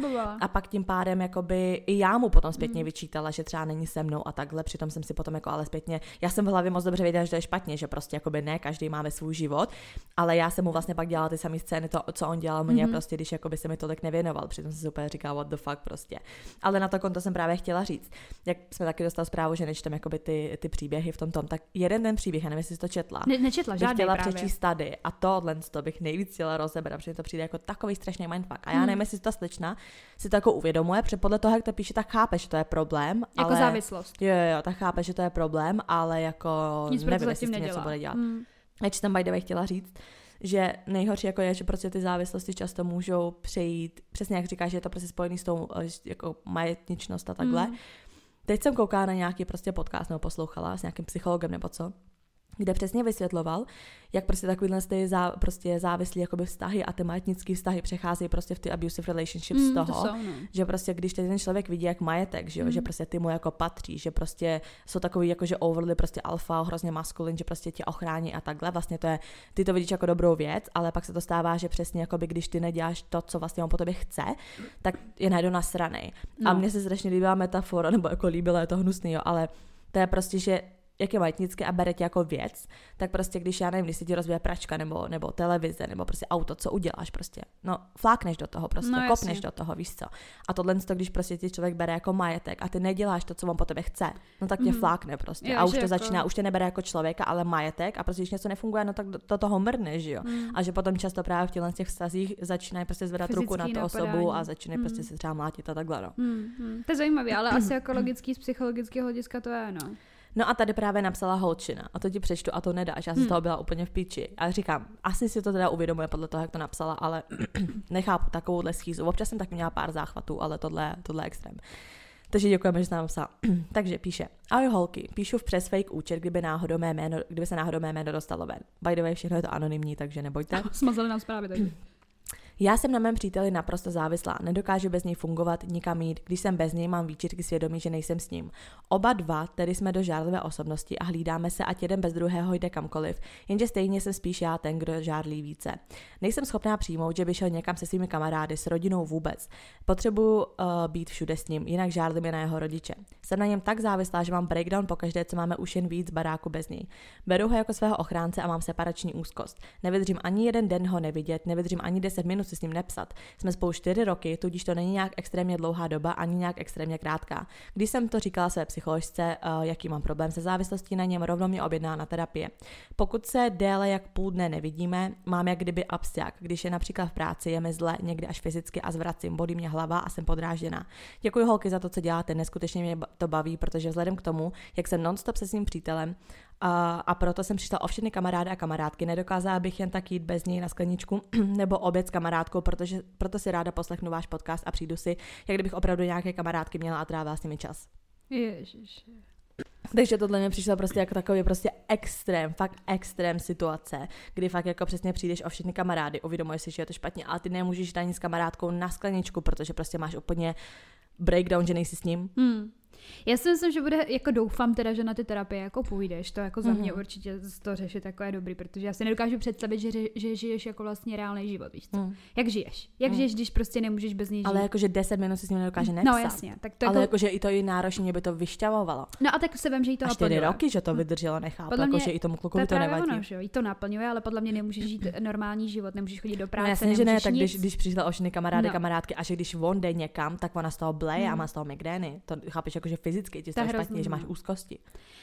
[SPEAKER 1] A pak tím pádem jakoby i já mu potom zpětně
[SPEAKER 2] Mm.
[SPEAKER 1] vyčítala, že třeba není se mnou a takhle, přitom jsem si potom jako ale zpětně, já jsem v hlavě moc dobře věděla, že to je špatně, že prostě jakoby ne, každý máme svůj život, ale já jsem mu vlastně pak dělala ty samé scény, to, co on dělal mě,
[SPEAKER 2] Mhm.
[SPEAKER 1] prostě když jakoby se mi tolik nevěnoval, přitom jsem si úplně říkala, what the fuck prostě. Ale na to konto jsem právě chtěla říct, jak jsme taky dostali zprávu, že nečtem jakoby ty, ty příběhy v tom tom, tak jeden ten příběh, já nevím, jestli to četla,
[SPEAKER 2] Ne, nečetla žádný
[SPEAKER 1] chtěla
[SPEAKER 2] právě.
[SPEAKER 1] přečíst tady a tohle to bych nejvíc chtěla rozebrat, protože to přijde jako takový strašný mindfuck. A já
[SPEAKER 2] Hmm.
[SPEAKER 1] nevím, jestli ta slečna si to jako uvědomuje, protože podle toho, jak to píše, tak chápe, že to je problém.
[SPEAKER 2] Jako
[SPEAKER 1] ale...
[SPEAKER 2] závislost.
[SPEAKER 1] Jo, jo, tak chápe, že to je problém, ale jako
[SPEAKER 2] Nic
[SPEAKER 1] nevím, jestli s tím něco bude dělat.
[SPEAKER 2] Hmm.
[SPEAKER 1] Ač jsem by the way chtěla říct, že nejhorší jako je, že prostě ty závislosti často můžou přejít, přesně jak říkáš, že je to prostě spojený s tou jako majetničnost a takhle.
[SPEAKER 2] Hmm.
[SPEAKER 1] Teď jsem koukala na nějaký prostě podcast nebo poslouchala s nějakým psychologem nebo co, kde přesně vysvětloval, jak prostě takovýhle ty zá, prostě závislí jakoby vztahy a ty majetnické vztahy přecházejí prostě v ty abusive relationships z
[SPEAKER 2] Hmm,
[SPEAKER 1] toho.
[SPEAKER 2] to jsou, no.
[SPEAKER 1] Že prostě, když ten člověk vidí jak majetek, že, jo,
[SPEAKER 2] Mm.
[SPEAKER 1] že prostě ty mu jako patří, že prostě jsou takový jako, že overly prostě alfa, hrozně maskulin, že prostě tě ochrání a takhle, vlastně to je, ty to vidíš jako dobrou věc, ale pak se to stává, že přesně jako by, když ty neděláš to, co vlastně on po tobě chce, tak je najdou nasranej.
[SPEAKER 2] No.
[SPEAKER 1] A mně se strašně líbila metafora, nebo jako líbila, je to hnusný, jo, ale to je prostě, že jak je majetnické a bere tě jako věc, tak prostě když já nevím, když se ti rozbije pračka nebo, nebo televize nebo prostě auto, co uděláš prostě? No, flákneš do toho prostě,
[SPEAKER 2] No,
[SPEAKER 1] no,
[SPEAKER 2] jasně.
[SPEAKER 1] kopneš do toho, víš co. A tohle, to, když prostě ti člověk bere jako majetek a ty neděláš to, co on po tebe chce, no tak tě
[SPEAKER 2] Mhm.
[SPEAKER 1] flákne prostě.
[SPEAKER 2] Jo,
[SPEAKER 1] a už to
[SPEAKER 2] jako-
[SPEAKER 1] začíná, už tě nebere jako člověka, ale majetek a prostě když něco nefunguje, no tak do, do toho mrne, že jo.
[SPEAKER 2] Mm.
[SPEAKER 1] A že potom často právě v těchto těch vztazích začínají prostě zvedat ruku na
[SPEAKER 2] Fyzický
[SPEAKER 1] tu osobu a začínají
[SPEAKER 2] Mm.
[SPEAKER 1] prostě se třeba mlátit a takhle, no.
[SPEAKER 2] Hmm, hmm. To je zajímavé, ale asi jako logický z psychologického hlediska to je, no.
[SPEAKER 1] No a tady právě napsala holčina a to ti přečtu a to nedáš. Já jsem
[SPEAKER 2] Hmm.
[SPEAKER 1] z toho byla úplně v píči. A říkám, asi si to teda uvědomuje podle toho, jak to napsala, ale nechápu takovouhle schýzu. Občas jsem taky měla pár záchvatů, ale tohle, tohle je extrém. Takže děkujeme, že jsi nám psala. Takže píše, ahoj holky, píšu v přes fake účet, kdyby, náhodou mé jméno, kdyby se náhodou mé jméno dostalo ven. By the way, všechno je to anonymní, takže nebojte.
[SPEAKER 2] Smazali nám zprávy tady.
[SPEAKER 1] Já jsem na mém příteli naprosto závislá, nedokážu bez něj fungovat, nikam jít, když jsem bez něj, mám výčitky svědomí, že nejsem s ním. Oba dva tedy jsme do žárlivé osobnosti a hlídáme se, ať jeden bez druhého jde kamkoliv, jenže stejně jsem spíš já ten, kdo žárlí více. Nejsem schopná přijmout, že by šel někam se svými kamarády, s rodinou vůbec. Potřebuji uh, být všude s ním, jinak žárlím na jeho rodiče. Jsem na něm tak závislá, že mám breakdown pokaždé, co máme už jen víc baráku bez něj. Beru ho jako svého ochránce a mám separační úzkost. Nevydržím ani jeden den ho nevidět, nevydržím ani 10 minut si s ním nepsat. Jsme spolu 4 roky, tudíž to není nějak extrémně dlouhá doba, ani nějak extrémně krátká. Když jsem to říkala své psycholožce, uh, jaký mám problém se závislostí na něm, rovnou mě objedná na terapie. Pokud se déle jak půl dne nevidíme, mám jak kdyby absťák. Když je například v práci, je mi zle, někdy až fyzicky a zvracím, bolí mě hlava a jsem podrážděná. Děkuji holky za to, co děláte, neskutečně mě to baví, protože vzhledem k tomu, jak jsem nonstop se svým přítelem, a, a proto jsem přišla o všechny kamarády a kamarádky. Nedokázala bych jen tak jít bez něj na skleničku nebo oběd s kamarádkou, protože proto si ráda poslechnu váš podcast a přijdu si, jak kdybych opravdu nějaké kamarádky měla a trávila s nimi čas.
[SPEAKER 2] Ježiš.
[SPEAKER 1] Takže tohle mi přišlo prostě jako takový prostě extrém, fakt extrém situace, kdy fakt jako přesně přijdeš o všechny kamarády, uvědomuješ si, že je to špatně, ale ty nemůžeš jít ani s kamarádkou na skleničku, protože prostě máš úplně breakdown, že nejsi s ním.
[SPEAKER 2] Hmm. Já si myslím, že bude, jako doufám teda, že na ty terapie jako půjdeš, to jako za mě
[SPEAKER 1] Mhm.
[SPEAKER 2] určitě z- to řešit jako je dobrý, protože já si nedokážu představit, že, že žiješ jako vlastně reálný život, víš co?
[SPEAKER 1] Mm.
[SPEAKER 2] Jak žiješ? Jak
[SPEAKER 1] Mm.
[SPEAKER 2] žiješ, když prostě nemůžeš bez něj žít?
[SPEAKER 1] Ale jakože 10 minut si s ním nedokáže nepsat.
[SPEAKER 2] no jasně, tak to
[SPEAKER 1] ale
[SPEAKER 2] jako,
[SPEAKER 1] jakože i to i náročně mě by to vyšťavovalo.
[SPEAKER 2] no a tak se vím, že jí to
[SPEAKER 1] A čtyři
[SPEAKER 2] naplňuje.
[SPEAKER 1] roky, že to vydrželo, nechápu,
[SPEAKER 2] Podle mě
[SPEAKER 1] jakože i tomu klukovi
[SPEAKER 2] je
[SPEAKER 1] to, nevadí.
[SPEAKER 2] ono, že jo, jí to naplňuje, ale podle mě nemůžeš žít normální život, nemůžeš chodit do práce,
[SPEAKER 1] No jasně, že ne, tak když, když přišla o všechny kamarády,
[SPEAKER 2] No.
[SPEAKER 1] kamarádky a že když on jde někam, tak ona z toho bleje
[SPEAKER 2] Hmm.
[SPEAKER 1] a má z toho migrény. To chápeš, jakože fyzicky ti
[SPEAKER 2] To
[SPEAKER 1] špatně, že máš
[SPEAKER 2] no.
[SPEAKER 1] úzkosti.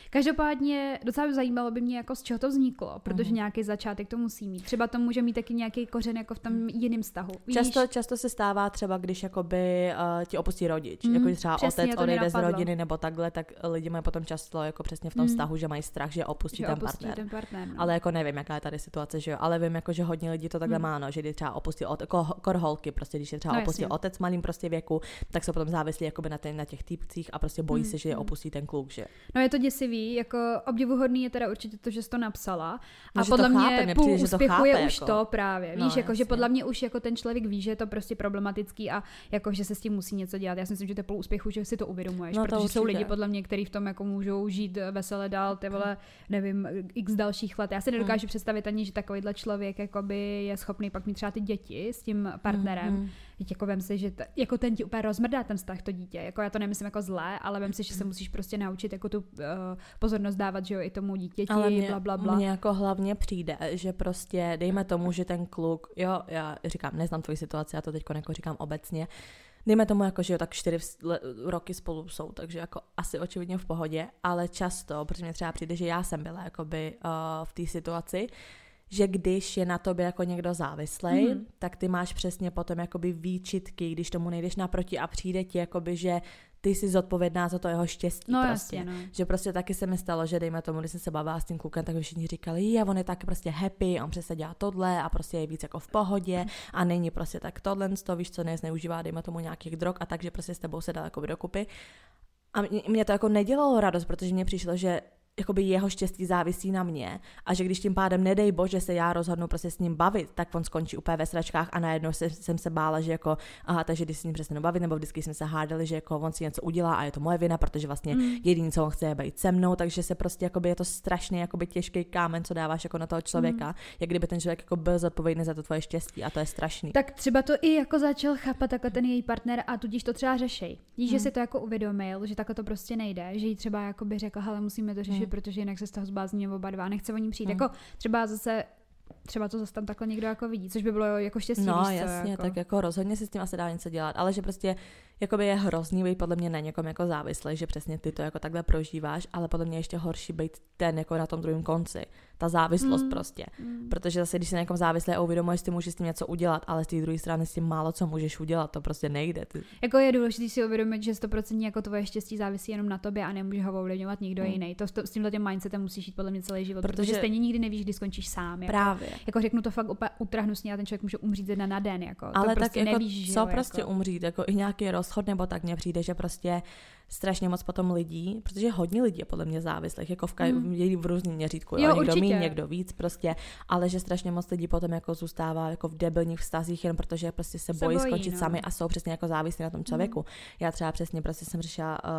[SPEAKER 2] Každopádně docela zajímalo by mě, jako z čeho to vzniklo, protože
[SPEAKER 1] Mhm.
[SPEAKER 2] nějaký začátek to musí mít. Třeba to může mít taky nějaký kořen jako v tom jiném vztahu. Víš?
[SPEAKER 1] Často, často se stává třeba, když jakoby uh, ti opustí rodič,
[SPEAKER 2] Mm,
[SPEAKER 1] mm, jako třeba
[SPEAKER 2] přesně,
[SPEAKER 1] otec odejde z rodiny nebo takhle, tak lidi mají potom často jako přesně v tom
[SPEAKER 2] Mm.
[SPEAKER 1] vztahu, že mají strach, že opustí
[SPEAKER 2] že
[SPEAKER 1] ten
[SPEAKER 2] opustí
[SPEAKER 1] partner.
[SPEAKER 2] ten partner. No.
[SPEAKER 1] Ale jako nevím, jaká je tady situace, že jo, ale vím, jako, že hodně lidí to takhle
[SPEAKER 2] Mm.
[SPEAKER 1] má, no, že když třeba opustil od, jako kor holky, prostě když je třeba
[SPEAKER 2] No,
[SPEAKER 1] opustil
[SPEAKER 2] jasně.
[SPEAKER 1] otec malým prostě věku, tak jsou potom závislí jakoby na, ten, na těch týpcích a prostě bojí
[SPEAKER 2] Mm,
[SPEAKER 1] se, že je
[SPEAKER 2] mm.
[SPEAKER 1] opustí ten kluk, že
[SPEAKER 2] no je to děsivý, jako obdivuhodný je teda určitě to, že jsi to napsala.
[SPEAKER 1] No,
[SPEAKER 2] a
[SPEAKER 1] že to
[SPEAKER 2] podle
[SPEAKER 1] chápe,
[SPEAKER 2] mě
[SPEAKER 1] mně
[SPEAKER 2] půl
[SPEAKER 1] že to
[SPEAKER 2] úspěchu
[SPEAKER 1] chápe,
[SPEAKER 2] je už
[SPEAKER 1] jako.
[SPEAKER 2] to právě.
[SPEAKER 1] No,
[SPEAKER 2] Víš, jako, že podle mě už jako ten člověk ví, že je to prostě problematický a jako, že se s tím musí něco dělat. Já si myslím, že to je půl úspěchu, že si to uvědomuješ,
[SPEAKER 1] No, to
[SPEAKER 2] protože jsou
[SPEAKER 1] určitě.
[SPEAKER 2] lidi podle mě, kteří v tom jako můžou žít vesele dál, ty vole, nevím, x dalších let. Já si nedokážu
[SPEAKER 1] Mm.
[SPEAKER 2] představit ani, že takovýhle člověk jakoby je schopný pak mít třeba ty děti s tím partnerem.
[SPEAKER 1] Mm, mm.
[SPEAKER 2] Teď jako vem si, že t- jako ten ti úplně rozmrdá ten vztah, to dítě. Jako já to nemyslím jako zlé, ale vem si, že se musíš prostě naučit jako tu uh, pozornost dávat, že jo, i tomu dítěti,
[SPEAKER 1] Ale mě,
[SPEAKER 2] bla, bla, bla.
[SPEAKER 1] mně jako hlavně přijde, že prostě dejme tomu, že ten kluk, jo, já říkám, neznám tvoji situaci, já to teď jako říkám obecně, dejme tomu jako, že jo, tak čtyři roky spolu jsou, takže jako asi očividně v pohodě, ale často, protože mě třeba přijde, že já jsem byla jakoby uh, v té situaci, že když je na tobě jako někdo závislej,
[SPEAKER 2] Mhm.
[SPEAKER 1] mm. tak ty máš přesně potom jakoby výčitky, když tomu nejdeš naproti a přijde ti jakoby, že ty jsi zodpovědná za to jeho štěstí
[SPEAKER 2] No
[SPEAKER 1] prostě.
[SPEAKER 2] jasně, no.
[SPEAKER 1] Že prostě taky se mi stalo, že dejme tomu, když jsem se bavila s tím klukem, tak všichni říkali, je, on je taky prostě happy, on přesně dělá tohle a prostě je víc jako v pohodě a není prostě tak tohle, to víš co, nezneužívá, dejme tomu nějakých drog a tak, že prostě s tebou se dá jako dokupy. A mě, mě to jako nedělalo radost, protože mně přišlo, že jakoby jeho štěstí závisí na mě a že když tím pádem nedej bože se já rozhodnu prostě s ním bavit, tak on skončí úplně ve sračkách a najednou se, jsem se bála, že jako aha, takže když s ním přestanu bavit, nebo vždycky jsme se hádali, že jako on si něco udělá a je to moje vina, protože vlastně
[SPEAKER 2] Mm.
[SPEAKER 1] jediný, co on chce, je být se mnou, takže se prostě jakoby je to strašný jakoby těžký kámen, co dáváš jako na toho člověka,
[SPEAKER 2] Mm.
[SPEAKER 1] jak kdyby ten člověk jako byl zodpovědný za to tvoje štěstí a to je strašný.
[SPEAKER 2] Tak třeba to i jako začal chápat jako ten její partner a tudíž to třeba řešej. Víš, že si to jako uvědomil, že takhle to prostě nejde, že jí třeba jako by řekl, hele, musíme to řešit. Protože jinak se z toho zblázní oba dva, nechce o ní přijít.
[SPEAKER 1] Hmm.
[SPEAKER 2] Jako třeba zase třeba to zase tam takhle někdo jako vidí, což by bylo jako štěstí,
[SPEAKER 1] No
[SPEAKER 2] víš
[SPEAKER 1] jasně,
[SPEAKER 2] jako.
[SPEAKER 1] tak jako rozhodně si s tím asi dá něco dělat, ale že prostě jakoby je hrozný být podle mě na někom jako závislý, že přesně ty to jako takhle prožíváš, ale podle mě ještě horší být ten jako na tom druhém konci. Ta závislost
[SPEAKER 2] Mm.
[SPEAKER 1] prostě.
[SPEAKER 2] Mm.
[SPEAKER 1] Protože zase, když se na někom závislý a uvědomuješ, ty můžeš s tím něco udělat, ale z té druhé strany s tím málo co můžeš udělat, to prostě nejde. Ty,
[SPEAKER 2] Jako je důležité si uvědomit, že 100% jako tvoje štěstí závisí jenom na tobě a nemůže ho ovlivňovat nikdo
[SPEAKER 1] Hmm.
[SPEAKER 2] jiný. To, to, s tímhle tím mindsetem musíš jít podle mě celý život, protože,
[SPEAKER 1] Protože-
[SPEAKER 2] protože stejně nikdy nevíš, kdy skončíš sám. Jako,
[SPEAKER 1] Právě.
[SPEAKER 2] Jako řeknu to fakt úplně utrhnusně a ten člověk může umřít ze dne na den. Jako.
[SPEAKER 1] Ale
[SPEAKER 2] to
[SPEAKER 1] tak
[SPEAKER 2] prostě
[SPEAKER 1] jako
[SPEAKER 2] nevíš,
[SPEAKER 1] co
[SPEAKER 2] jo,
[SPEAKER 1] prostě
[SPEAKER 2] jako.
[SPEAKER 1] umřít, jako i nějaký rozchod nebo tak mně přijde, že prostě strašně moc potom lidí, protože hodně lidí je podle mě závislých, jako v, kaj,
[SPEAKER 2] Mm.
[SPEAKER 1] mm. v různém měřítku,
[SPEAKER 2] Jo,
[SPEAKER 1] jo, někdo
[SPEAKER 2] určitě.
[SPEAKER 1] míň, někdo víc prostě, ale že strašně moc lidí potom jako zůstává jako v debilních vztazích, jen protože prostě se,
[SPEAKER 2] Se
[SPEAKER 1] bojí
[SPEAKER 2] bojí,
[SPEAKER 1] skončit
[SPEAKER 2] no.
[SPEAKER 1] sami a jsou přesně jako závislí na tom člověku. Já třeba přesně prostě jsem řešila uh,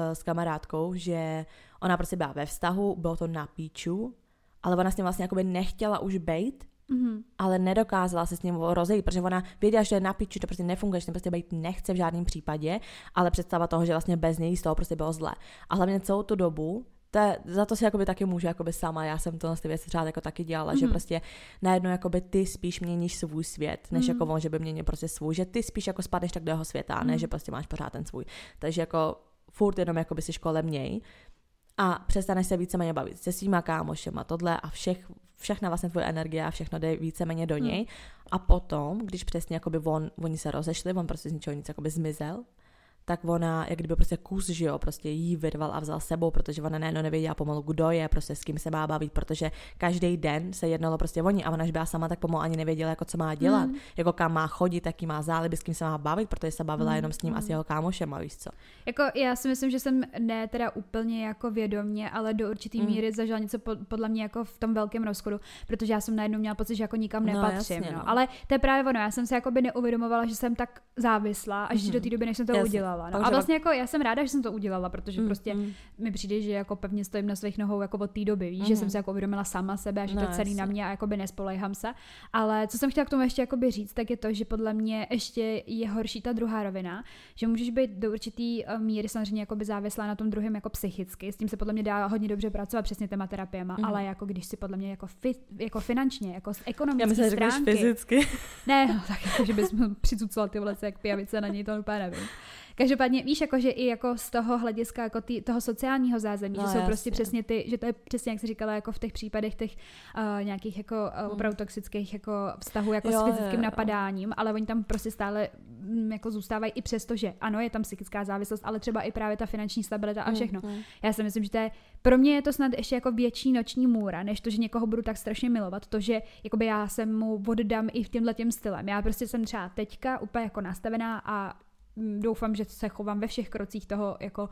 [SPEAKER 1] uh, s kamarádkou, že ona prostě byla ve vztahu, bylo to na píču, ale ona s ním vlastně jakoby nechtěla už bejt,
[SPEAKER 2] Mhm.
[SPEAKER 1] ale nedokázala se s ním rozejít, protože ona věděla, že na piči to prostě nefunguje, že to prostě být nechce v žádném případě, ale představa toho, že vlastně bez něj z toho prostě bylo zle. A hlavně celou tu dobu to je, za to si jakoby taky můžu jakoby sama, já jsem to ty věci třeba jako taky dělala, mm. že prostě najednou jakoby ty spíš měníš svůj svět, než
[SPEAKER 2] Mhm.
[SPEAKER 1] jako on, že by měnil prostě svůj, že ty spíš jako spadneš tak do jeho světa, mm. ne, že prostě máš pořád ten svůj. Takže jako furt jenom jakoby si kolem něj a přestaneš se víceméně bavit se svýma kámošema, tohle a všech, všechna vlastně tvoje energie a všechno jde víceméně do
[SPEAKER 2] Hmm.
[SPEAKER 1] něj. A potom, když přesně jakoby on, oni se rozešli, on prostě z ničeho nic jakoby zmizel, tak ona, jak kdyby prostě kus, že jo, prostě jí vyrval a vzal s sebou, protože ona najednou nevěděla pomalu, kdo je, prostě s kým se má bavit, protože každý den se jednalo prostě o ní a ona, až byla sama, tak pomalu ani nevěděla, jako co má dělat,
[SPEAKER 2] Mm.
[SPEAKER 1] jako kam má chodit, jaký má záliby, s kým se má bavit, protože se bavila
[SPEAKER 2] Mm,
[SPEAKER 1] jenom s ním a s
[SPEAKER 2] mm.
[SPEAKER 1] jeho kámošem, a víš co.
[SPEAKER 2] Jako já si myslím, že jsem ne teda úplně jako vědomně, ale do určitý
[SPEAKER 1] Mm.
[SPEAKER 2] míry zažila něco po, podle mě jako v tom velkém rozchodu, protože já jsem najednou měla pocit, že jako nikam
[SPEAKER 1] No,
[SPEAKER 2] nepatřím.
[SPEAKER 1] jasně,
[SPEAKER 2] no.
[SPEAKER 1] no.
[SPEAKER 2] Ale to je právě ono, já jsem se jako by neuvědomovala, že jsem tak závislá, až
[SPEAKER 1] Mhm.
[SPEAKER 2] do té doby, než jsem to
[SPEAKER 1] Jasně.
[SPEAKER 2] udělala. No.
[SPEAKER 1] Pak,
[SPEAKER 2] A
[SPEAKER 1] že
[SPEAKER 2] vlastně jako já jsem ráda, že jsem to udělala, protože
[SPEAKER 1] Mm,
[SPEAKER 2] prostě
[SPEAKER 1] mm.
[SPEAKER 2] mi přijde, že jako pevně stojím na svých nohou jako od té doby, víš, že
[SPEAKER 1] Mhm.
[SPEAKER 2] jsem se jako uvědomila sama sebe a že
[SPEAKER 1] No,
[SPEAKER 2] to celý na
[SPEAKER 1] jasně.
[SPEAKER 2] mě a jakoby nespolehám se. Ale co jsem chtěla k tomu ještě jakoby říct, tak je to, že podle mě ještě je horší ta druhá rovina, že můžeš být do určitý eh, míry samozřejmě jakoby závislá na tom druhém jako psychicky. S tím se podle mě dá hodně dobře pracovat přesně těma terapiema,
[SPEAKER 1] Mhm.
[SPEAKER 2] ale jako když si podle mě jako, fi, jako finančně, jako z
[SPEAKER 1] Já
[SPEAKER 2] ekonomické
[SPEAKER 1] že řekneš
[SPEAKER 2] stránky.
[SPEAKER 1] fyzicky.
[SPEAKER 2] Ne, no, tak jako, že bys přicucala ty vlece jak pijavice na něj, to úplně nevím. Každopádně víš, jako, že i jako z toho hlediska jako tý, toho sociálního zázemí,
[SPEAKER 1] No,
[SPEAKER 2] že jsou
[SPEAKER 1] jasně.
[SPEAKER 2] prostě přesně ty, že to je přesně jak jsi říkala, jako v těch případech těch uh, nějakých jako uh, opravdu toxických jako vztahů jako
[SPEAKER 1] Hmm. Jo,
[SPEAKER 2] s
[SPEAKER 1] jo,
[SPEAKER 2] fyzickým
[SPEAKER 1] jo.
[SPEAKER 2] napadáním, ale oni tam prostě stále mm, jako zůstávají i přesto, že ano, je tam psychická závislost, ale třeba i právě ta finanční stabilita a všechno.
[SPEAKER 1] Mm, mm.
[SPEAKER 2] Já si myslím, že to je, pro mě je to snad ještě jako větší noční můra, než to, že někoho budu tak strašně milovat, to, že jakoby já se mu oddám i v tímhle tím stylem. Já prostě jsem třeba teďka úplně jako nastavená a doufám, že se chovám ve všech krocích toho jako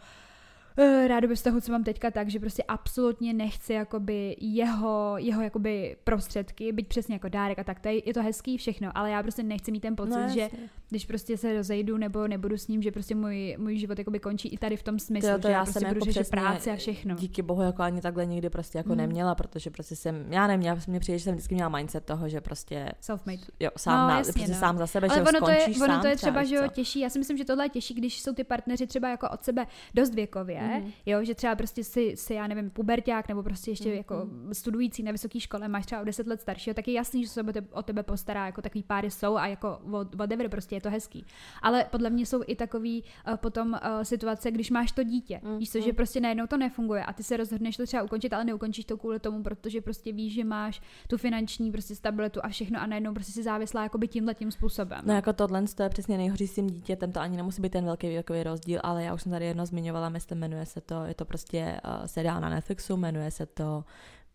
[SPEAKER 2] eh, rádoby vztahu, co mám teďka, tak, že prostě absolutně nechci jakoby jeho, jeho jakoby prostředky, být přesně jako dárek a tak, to je, je to hezký všechno, ale já prostě nechci mít ten pocit,
[SPEAKER 1] No,
[SPEAKER 2] že
[SPEAKER 1] jasně.
[SPEAKER 2] když prostě se rozejdu nebo nebudu s ním, že prostě můj, můj život jakoby končí i tady v tom smyslu,
[SPEAKER 1] Tyjo, to
[SPEAKER 2] že
[SPEAKER 1] já
[SPEAKER 2] já prostě
[SPEAKER 1] jsem
[SPEAKER 2] budu
[SPEAKER 1] jako
[SPEAKER 2] řešit práci a všechno.
[SPEAKER 1] Díky bohu jako ani takhle nikdy prostě jako
[SPEAKER 2] Mm.
[SPEAKER 1] neměla, protože prostě jsem, já nevím, já, mně přijde, že jsem vždycky měla mindset toho, že prostě
[SPEAKER 2] Self-made.
[SPEAKER 1] jo, sám,
[SPEAKER 2] No,
[SPEAKER 1] na,
[SPEAKER 2] jasně,
[SPEAKER 1] prostě
[SPEAKER 2] no.
[SPEAKER 1] sám za sebe,
[SPEAKER 2] Ale
[SPEAKER 1] že
[SPEAKER 2] ono to, je, ono
[SPEAKER 1] sám
[SPEAKER 2] to je
[SPEAKER 1] třeba,
[SPEAKER 2] třeba, že jo, těžší. Já si myslím, že tohle je těžší, když jsou ty partneři třeba jako od sebe dost věkově,
[SPEAKER 1] Mhm.
[SPEAKER 2] jo, že třeba prostě si, si, já nevím, puberták nebo prostě ještě
[SPEAKER 1] Mhm.
[SPEAKER 2] jako studující na vysoké škole, máš třeba o 10 let staršího, tak je jasný, že se o tebe, o tebe postará, jako takový páry jsou a jako what- whatever, prostě je to hezký. Ale podle mě jsou i takový uh, potom uh, situace, když máš to dítě,
[SPEAKER 1] Mm,
[SPEAKER 2] víš co, že
[SPEAKER 1] mm.
[SPEAKER 2] prostě najednou to nefunguje a ty se rozhodneš to třeba ukončit, ale neukončíš to kvůli tomu, protože prostě víš, že máš tu finanční prostě stabilitu a všechno a najednou prostě si závislá jakoby tímhle tím způsobem.
[SPEAKER 1] No jako tohle to je přesně nejhoří s tím dítětem, to ani nemusí být ten velký věkový rozdíl, ale já už jsem tady jedno zmiňovala, myslím, jmenuje se to, je to prostě uh, seriál na Netflixu, jmenuje se to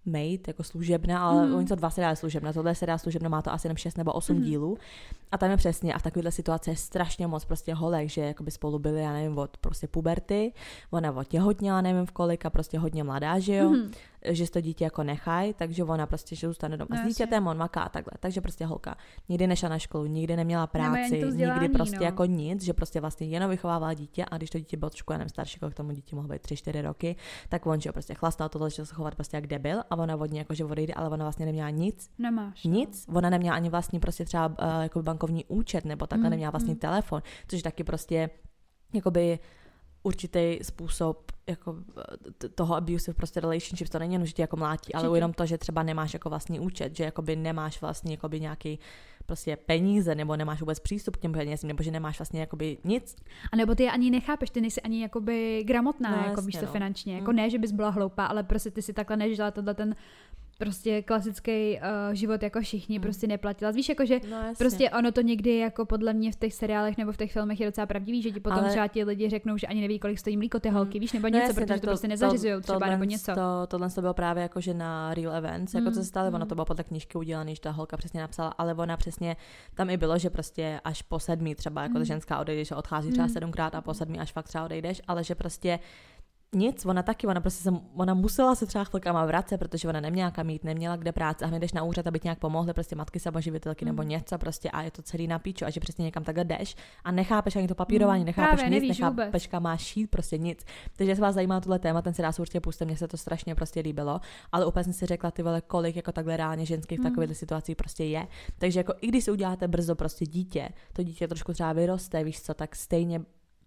[SPEAKER 1] Made, jako služebna, ale mm. oni jsou dva seriály služebna, tohle seriál služebna, má to asi jenom 6 nebo 8
[SPEAKER 2] Mhm.
[SPEAKER 1] mm. dílů a tam je přesně a v takovéhle situaci je strašně moc prostě holek, že jakoby spolu byli, já nevím, od prostě puberty, ona otěhotněla, nevím v kolika, prostě hodně mladá, že jo,
[SPEAKER 2] Mhm.
[SPEAKER 1] Že to dítě jako nechají, takže ona prostě že zůstane doma
[SPEAKER 2] No,
[SPEAKER 1] s dítětem, on maká a takhle. Takže prostě holka nikdy nešla na školu, nikdy neměla práci,
[SPEAKER 2] to
[SPEAKER 1] nikdy
[SPEAKER 2] vzdělání,
[SPEAKER 1] prostě
[SPEAKER 2] no.
[SPEAKER 1] jako nic, že prostě vlastně jenom vychovávala dítě a když to dítě bylo trošku jenom starší, k tomu dítě mohlo být 3-4 roky, tak on že prostě chlastal to, začal se chovat prostě jak debil a ona od ní jako že odejde, ale ona vlastně neměla nic,
[SPEAKER 2] Nemáš. no.
[SPEAKER 1] nic, ona neměla ani vlastní prostě třeba uh, jako bankovní účet nebo takhle,
[SPEAKER 2] Mm,
[SPEAKER 1] neměla vlastní
[SPEAKER 2] mm.
[SPEAKER 1] telefon, což taky prostě jakoby určitý způsob jako toho abusive prostě relationship, to není jenom, že tě jako mlátí, ale
[SPEAKER 2] Určitě.
[SPEAKER 1] jenom to, že třeba nemáš jako vlastní účet, že jakoby nemáš vlastně jakoby nějaký prostě peníze, nebo nemáš vůbec přístup k těm penězům, nebo že nemáš vlastně jakoby nic.
[SPEAKER 2] A nebo ty je ani nechápeš, ty nejsi ani jakoby gramotná,
[SPEAKER 1] No,
[SPEAKER 2] jako víš to
[SPEAKER 1] no.
[SPEAKER 2] finančně. Jako
[SPEAKER 1] Mm.
[SPEAKER 2] ne, že bys byla hloupá, ale prostě ty si takhle nežila tohle ten prostě klasický uh, život jako všichni,
[SPEAKER 1] Mm.
[SPEAKER 2] prostě neplatila. Víš, jako že
[SPEAKER 1] No, jasně.
[SPEAKER 2] Prostě ono to někdy jako podle mě v těch seriálech nebo v těch filmech je docela pravdivý, že ti potom
[SPEAKER 1] Ale-
[SPEAKER 2] třeba ti lidi řeknou, že ani neví, kolik stojí mlíko ty holky, víš, nebo
[SPEAKER 1] No
[SPEAKER 2] něco,
[SPEAKER 1] jasně,
[SPEAKER 2] protože
[SPEAKER 1] tak
[SPEAKER 2] to, prostě nezařizují třeba
[SPEAKER 1] tohle
[SPEAKER 2] nebo něco.
[SPEAKER 1] To, tohle to bylo právě jako, že na Real Events, jako
[SPEAKER 2] Mm,
[SPEAKER 1] co se stalo, ono
[SPEAKER 2] mm.
[SPEAKER 1] to bylo podle knížky udělané, že ta holka přesně napsala, ale ona přesně, tam i bylo, že prostě až po sedmí třeba, jako ta
[SPEAKER 2] Mm.
[SPEAKER 1] ženská odejde, že odchází třeba
[SPEAKER 2] Mm.
[SPEAKER 1] sedmkrát a po sedmí až fakt třeba odejdeš, ale že prostě nic, ona taky, ona prostě se, ona musela se třeba chvilkama vracet, protože ona neměla kam jít, neměla kde práce a hned jdeš na úřad, aby ti nějak pomohly, prostě matky samoživitelky nebo
[SPEAKER 2] Mm.
[SPEAKER 1] něco prostě a je to celý na píču a že přesně někam takhle jdeš a nechápeš ani to papírování,
[SPEAKER 2] Mm,
[SPEAKER 1] nechápeš
[SPEAKER 2] právě,
[SPEAKER 1] nic, nechápeš,
[SPEAKER 2] vůbec.
[SPEAKER 1] kam máš šít, prostě nic. Takže jestli vás zajímá tohle téma, ten si dá určitě pustit, mně se to strašně prostě líbilo, ale úplně jsem si řekla, ty vole, kolik jako takhle reálně ženských v
[SPEAKER 2] Mm.
[SPEAKER 1] takovéhle situaci prostě je. Takže jako i když si uděláte brzo prostě dítě, to dítě trošku třeba vyroste, víš co, tak stejně